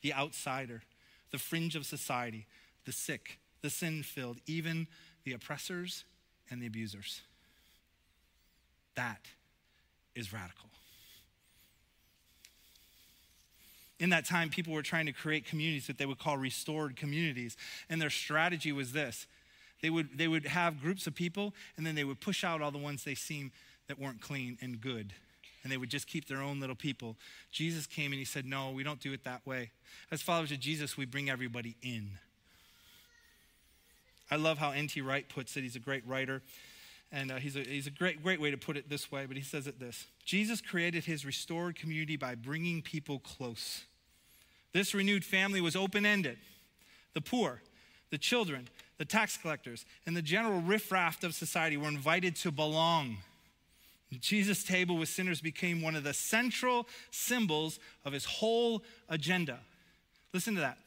the outsider, the fringe of society, the sick, the sin filled, even the oppressors and the abusers. That is radical. In that time, people were trying to create communities that they would call restored communities. And their strategy was this they would, they would have groups of people, and then they would push out all the ones they seemed that weren't clean and good and they would just keep their own little people. Jesus came and he said, No, we don't do it that way. As followers of Jesus, we bring everybody in. I love how N.T. Wright puts it. He's a great writer. And uh, he's, a, he's a great, great way to put it this way, but he says it this Jesus created his restored community by bringing people close. This renewed family was open ended. The poor, the children, the tax collectors, and the general riffraff of society were invited to belong. Jesus' table with sinners became one of the central symbols of his whole agenda. Listen to that.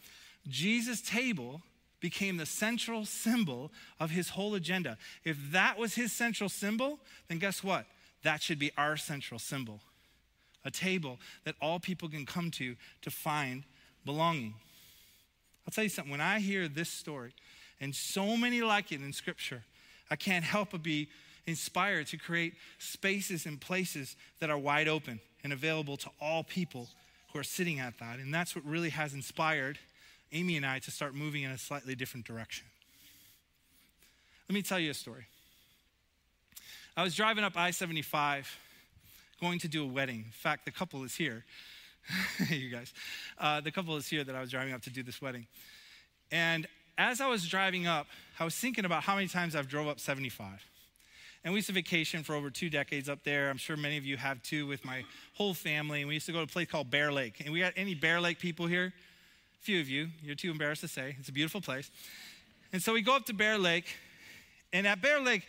Jesus' table became the central symbol of his whole agenda. If that was his central symbol, then guess what? That should be our central symbol a table that all people can come to to find belonging. I'll tell you something, when I hear this story, and so many like it in Scripture, I can't help but be inspired to create spaces and places that are wide open and available to all people who are sitting at that. And that's what really has inspired Amy and I to start moving in a slightly different direction. Let me tell you a story. I was driving up I 75 going to do a wedding. In fact, the couple is here. you guys. Uh, the couple is here that I was driving up to do this wedding. And as I was driving up, I was thinking about how many times I've drove up 75. And we used to vacation for over two decades up there. I'm sure many of you have too with my whole family. And we used to go to a place called Bear Lake. And we got any Bear Lake people here? A few of you. You're too embarrassed to say. It's a beautiful place. And so we go up to Bear Lake. And at Bear Lake,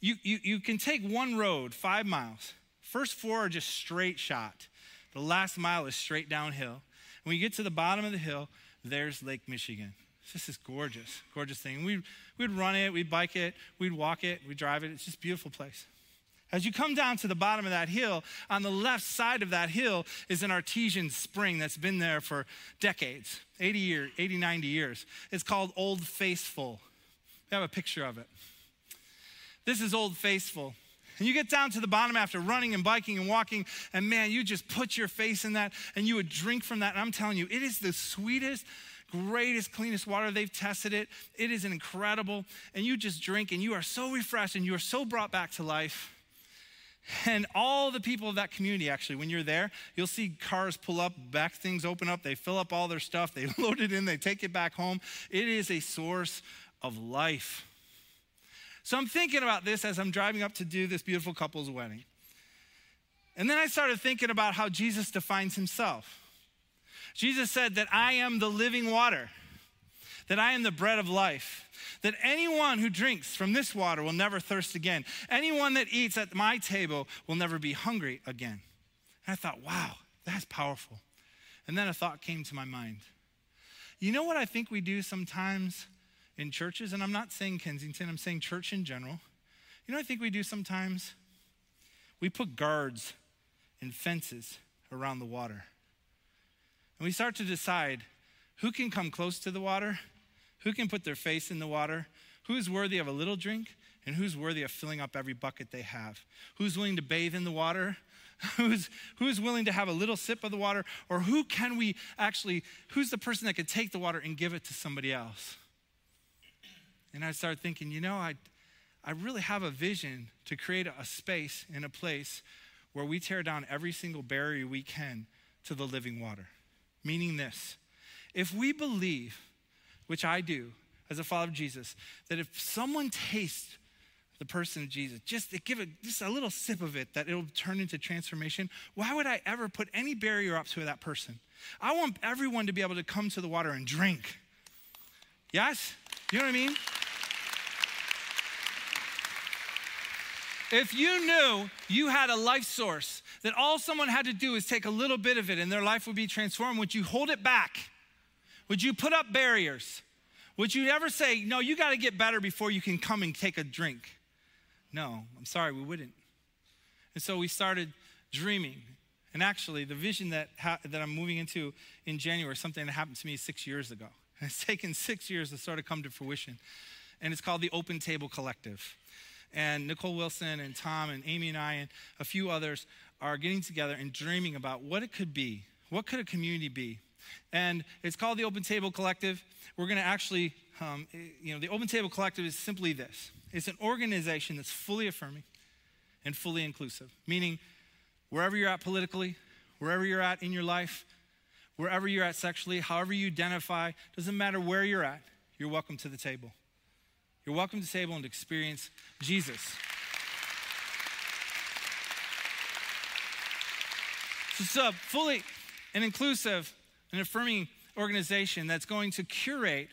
you, you, you can take one road, five miles. First four are just straight shot. The last mile is straight downhill. When you get to the bottom of the hill, there's Lake Michigan. This is gorgeous, gorgeous thing. We'd, we'd run it, we'd bike it, we'd walk it, we'd drive it. It's just a beautiful place. As you come down to the bottom of that hill, on the left side of that hill is an artesian spring that's been there for decades 80 years, 80, 90 years. It's called Old Faithful. We have a picture of it. This is Old Faithful. And you get down to the bottom after running and biking and walking, and man, you just put your face in that and you would drink from that. And I'm telling you, it is the sweetest, greatest, cleanest water. They've tested it. It is incredible. And you just drink and you are so refreshed and you are so brought back to life. And all the people of that community, actually, when you're there, you'll see cars pull up, back things open up, they fill up all their stuff, they load it in, they take it back home. It is a source of life. So I'm thinking about this as I'm driving up to do this beautiful couple's wedding. And then I started thinking about how Jesus defines himself. Jesus said that I am the living water, that I am the bread of life, that anyone who drinks from this water will never thirst again. Anyone that eats at my table will never be hungry again. And I thought, wow, that's powerful. And then a thought came to my mind. You know what I think we do sometimes in churches? And I'm not saying Kensington, I'm saying church in general. You know I think we do sometimes? We put guards and fences around the water. And we start to decide who can come close to the water, who can put their face in the water, who is worthy of a little drink, and who's worthy of filling up every bucket they have, who's willing to bathe in the water. Who's, who's willing to have a little sip of the water? Or who can we actually, who's the person that could take the water and give it to somebody else? And I started thinking, you know, I, I really have a vision to create a space and a place where we tear down every single barrier we can to the living water. Meaning this if we believe, which I do as a follower of Jesus, that if someone tastes the person of Jesus, just give it just a little sip of it, that it'll turn into transformation. Why would I ever put any barrier up to that person? I want everyone to be able to come to the water and drink. Yes? You know what I mean? If you knew you had a life source that all someone had to do is take a little bit of it and their life would be transformed, would you hold it back? Would you put up barriers? Would you ever say, no, you got to get better before you can come and take a drink? No, I'm sorry, we wouldn't. And so we started dreaming. And actually, the vision that, ha- that I'm moving into in January something that happened to me six years ago. It's taken six years to sort of come to fruition. And it's called the Open Table Collective. And Nicole Wilson and Tom and Amy and I and a few others are getting together and dreaming about what it could be. What could a community be? And it's called the Open Table Collective. We're going to actually, um, you know, the Open Table Collective is simply this it's an organization that's fully affirming and fully inclusive, meaning wherever you're at politically, wherever you're at in your life, wherever you're at sexually, however you identify, doesn't matter where you're at, you're welcome to the table. You're welcome to the table and experience Jesus. So it's a fully and inclusive and affirming organization that's going to curate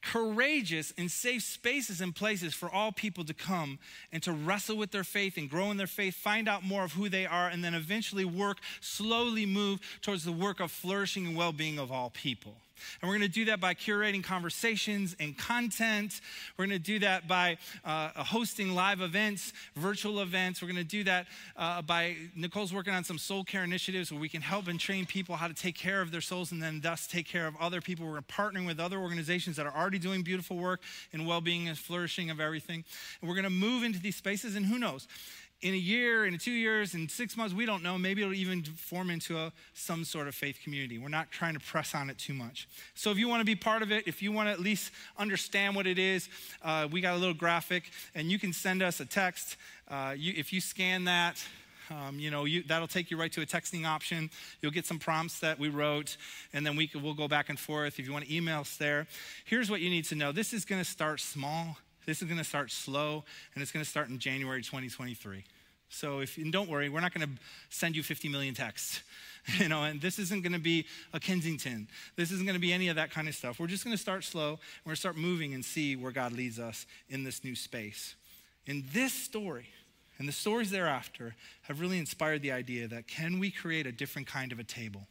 courageous and safe spaces and places for all people to come and to wrestle with their faith and grow in their faith, find out more of who they are, and then eventually work, slowly move towards the work of flourishing and well being of all people. And we're going to do that by curating conversations and content. We're going to do that by uh, hosting live events, virtual events. We're going to do that uh, by Nicole's working on some soul care initiatives where we can help and train people how to take care of their souls and then thus take care of other people. We're partnering with other organizations that are already doing beautiful work in well being and flourishing of everything. And we're going to move into these spaces, and who knows? In a year, in two years, in six months, we don't know. Maybe it'll even form into a, some sort of faith community. We're not trying to press on it too much. So if you want to be part of it, if you want to at least understand what it is, uh, we got a little graphic, and you can send us a text. Uh, you, if you scan that, um, you know, you, that'll take you right to a texting option. You'll get some prompts that we wrote, and then we can, we'll go back and forth. If you want to email us there, here's what you need to know. This is going to start small. This is going to start slow, and it's going to start in January 2023. So if and don't worry, we're not going to send you 50 million texts. You know, and this isn't going to be a Kensington. This isn't going to be any of that kind of stuff. We're just going to start slow. And we're going to start moving and see where God leads us in this new space. In this story, and the stories thereafter have really inspired the idea that can we create a different kind of a table?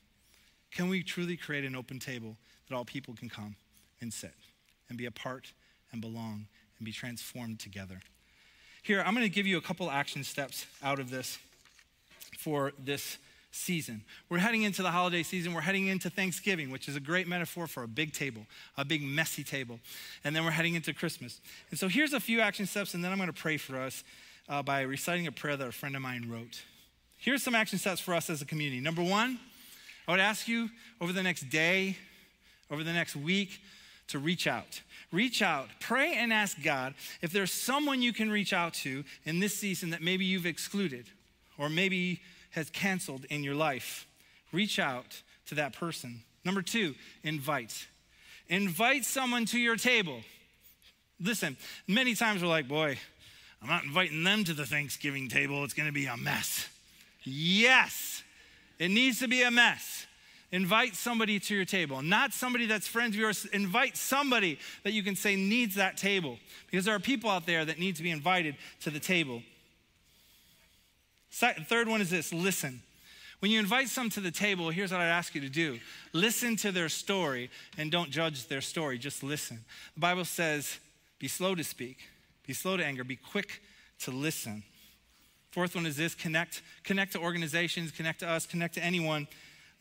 Can we truly create an open table that all people can come and sit and be a part and belong and be transformed together? Here, I'm going to give you a couple action steps out of this for this season. We're heading into the holiday season. We're heading into Thanksgiving, which is a great metaphor for a big table, a big messy table. And then we're heading into Christmas. And so here's a few action steps, and then I'm going to pray for us uh, by reciting a prayer that a friend of mine wrote. Here's some action steps for us as a community. Number one, I would ask you over the next day, over the next week, to reach out. Reach out, pray and ask God if there's someone you can reach out to in this season that maybe you've excluded or maybe has canceled in your life. Reach out to that person. Number two, invite. Invite someone to your table. Listen, many times we're like, boy, I'm not inviting them to the Thanksgiving table. It's going to be a mess. Yes, it needs to be a mess. Invite somebody to your table, not somebody that's friends of yours. Invite somebody that you can say needs that table because there are people out there that need to be invited to the table. Second, third one is this listen. When you invite some to the table, here's what I'd ask you to do listen to their story and don't judge their story, just listen. The Bible says, be slow to speak, be slow to anger, be quick to listen. Fourth one is this connect, connect to organizations, connect to us, connect to anyone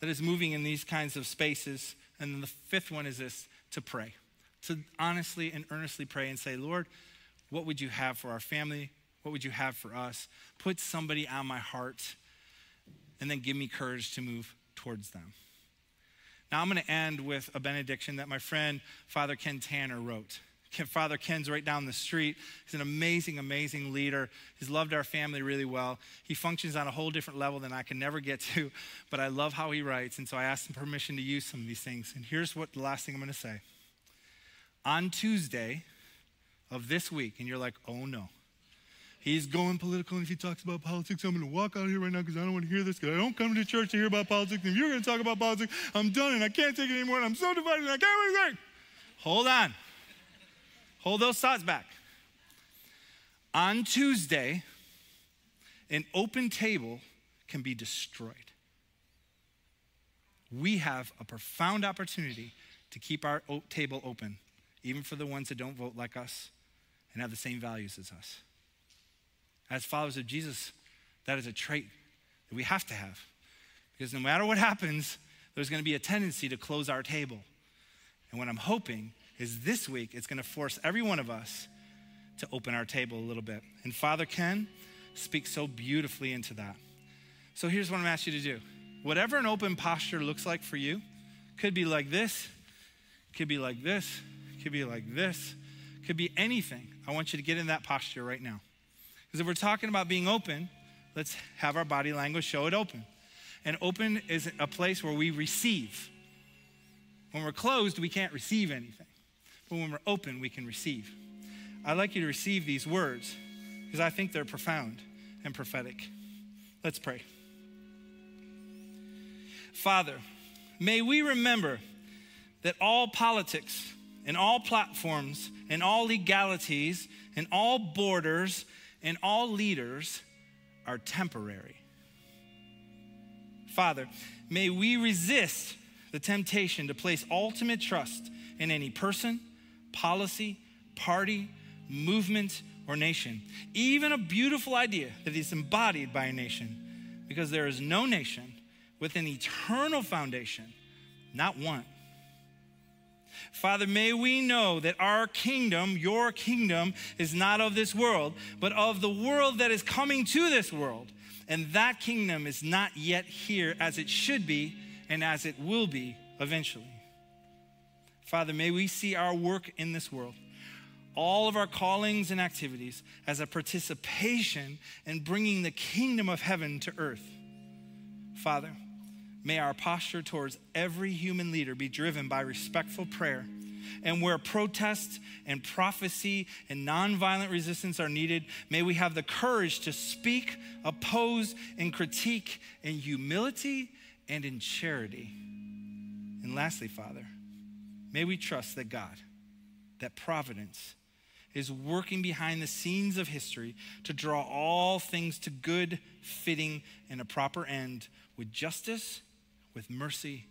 that is moving in these kinds of spaces. And then the fifth one is this to pray, to honestly and earnestly pray and say, Lord, what would you have for our family? What would you have for us? Put somebody on my heart and then give me courage to move towards them. Now, I'm going to end with a benediction that my friend Father Ken Tanner wrote. Father Ken's right down the street. He's an amazing, amazing leader. He's loved our family really well. He functions on a whole different level than I can never get to, but I love how he writes. And so I asked him permission to use some of these things. And here's what the last thing I'm going to say. On Tuesday of this week, and you're like, oh no. He's going political, and if he talks about politics, I'm going to walk out of here right now because I don't want to hear this. Because I don't come to church to hear about politics. And if you're going to talk about politics, I'm done, and I can't take it anymore. And I'm so divided, and I can't think. Hold on. Hold those thoughts back. On Tuesday, an open table can be destroyed. We have a profound opportunity to keep our table open, even for the ones that don't vote like us and have the same values as us. As followers of Jesus, that is a trait that we have to have. Because no matter what happens, there's going to be a tendency to close our table. And what I'm hoping is this week it's going to force every one of us to open our table a little bit. And Father Ken speaks so beautifully into that. So here's what I'm asking you to do. Whatever an open posture looks like for you, could be like this, could be like this, could be like this, could be anything. I want you to get in that posture right now. Because if we're talking about being open, let's have our body language show it open. And open is a place where we receive. When we're closed, we can't receive anything. But when we're open, we can receive. I'd like you to receive these words because I think they're profound and prophetic. Let's pray. Father, may we remember that all politics and all platforms and all legalities and all borders and all leaders are temporary. Father, may we resist the temptation to place ultimate trust in any person, policy, party, movement, or nation. Even a beautiful idea that is embodied by a nation, because there is no nation with an eternal foundation, not one, Father, may we know that our kingdom, your kingdom, is not of this world, but of the world that is coming to this world. And that kingdom is not yet here as it should be and as it will be eventually. Father, may we see our work in this world, all of our callings and activities, as a participation in bringing the kingdom of heaven to earth. Father, May our posture towards every human leader be driven by respectful prayer. And where protest and prophecy and nonviolent resistance are needed, may we have the courage to speak, oppose, and critique in humility and in charity. And lastly, Father, may we trust that God, that providence, is working behind the scenes of history to draw all things to good, fitting, and a proper end with justice with mercy,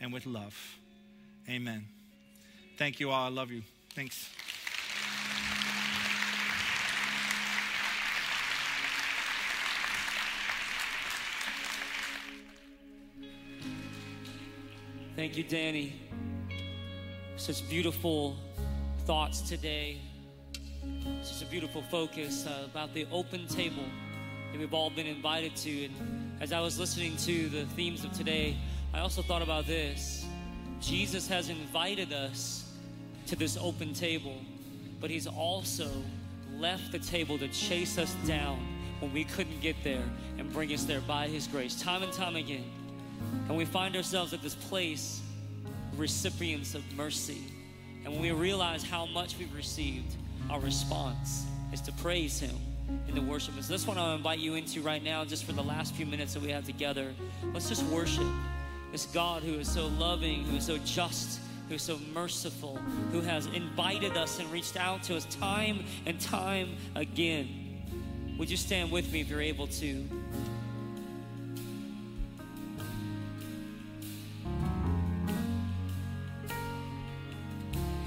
and with love. Amen. Thank you all. I love you. Thanks. Thank you, Danny. Such beautiful thoughts today. Such a beautiful focus uh, about the open table that we've all been invited to. And as I was listening to the themes of today, I also thought about this. Jesus has invited us to this open table, but He's also left the table to chase us down when we couldn't get there and bring us there by His grace, time and time again. And we find ourselves at this place, recipients of mercy. And when we realize how much we've received, our response is to praise Him in the worship. So this one I'll invite you into right now, just for the last few minutes that we have together. Let's just worship this God who is so loving, who is so just, who is so merciful, who has invited us and reached out to us time and time again. Would you stand with me if you're able to?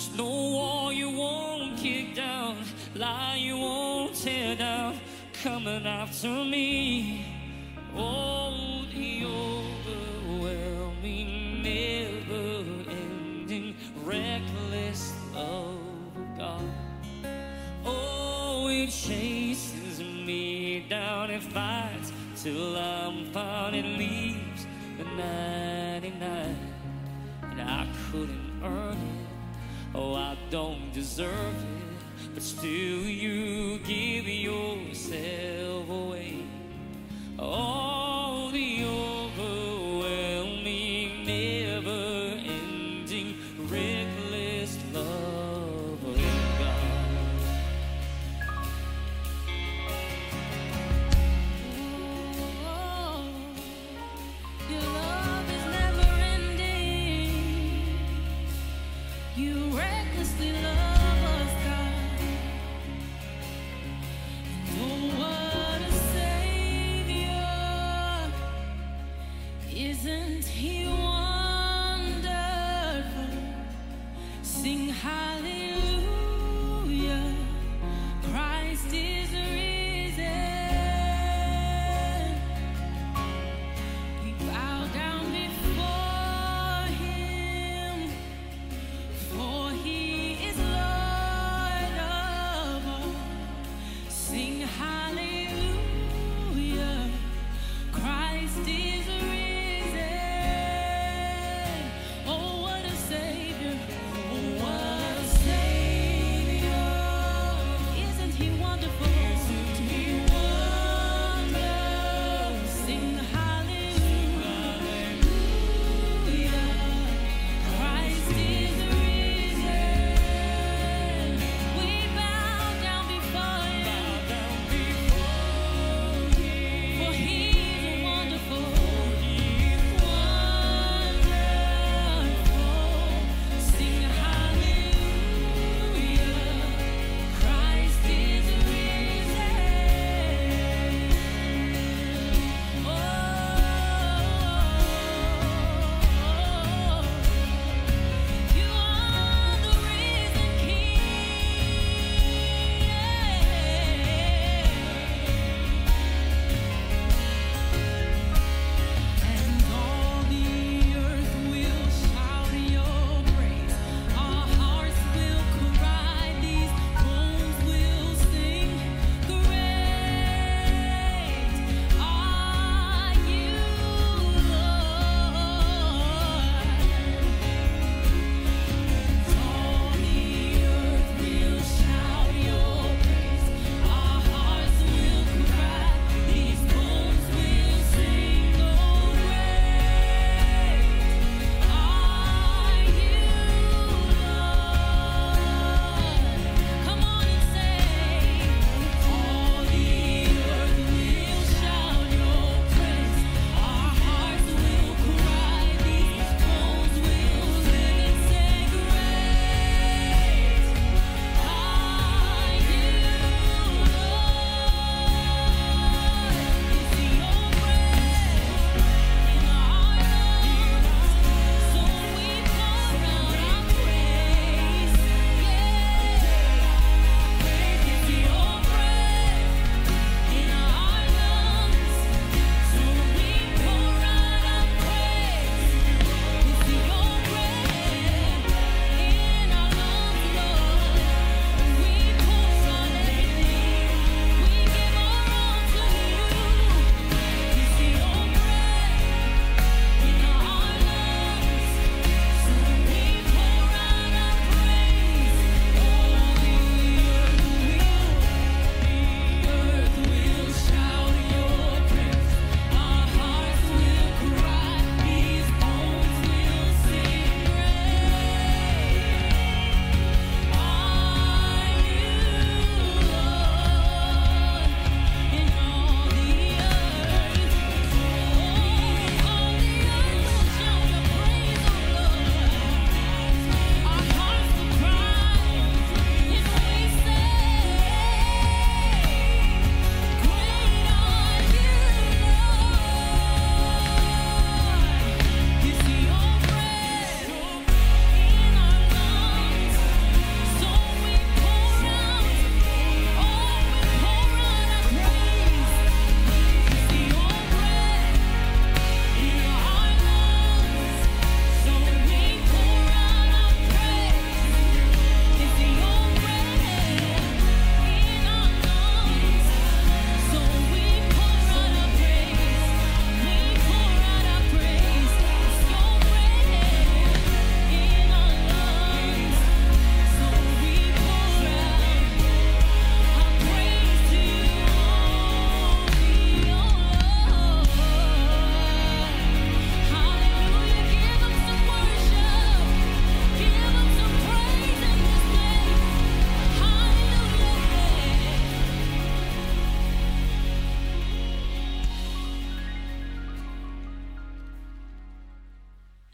There's no wall you won't kick down, lie you won't tear down, coming after me. Oh, the overwhelming, never ending, reckless love of God. Oh, it chases me down and fights till I'm found. It leaves the 99, and I couldn't earn it. Oh, I don't deserve it, but still you give yourself away. Oh,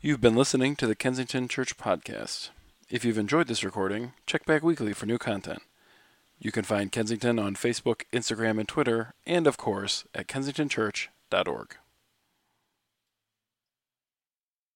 You've been listening to the Kensington Church Podcast. If you've enjoyed this recording, check back weekly for new content. You can find Kensington on Facebook, Instagram, and Twitter, and of course at kensingtonchurch.org.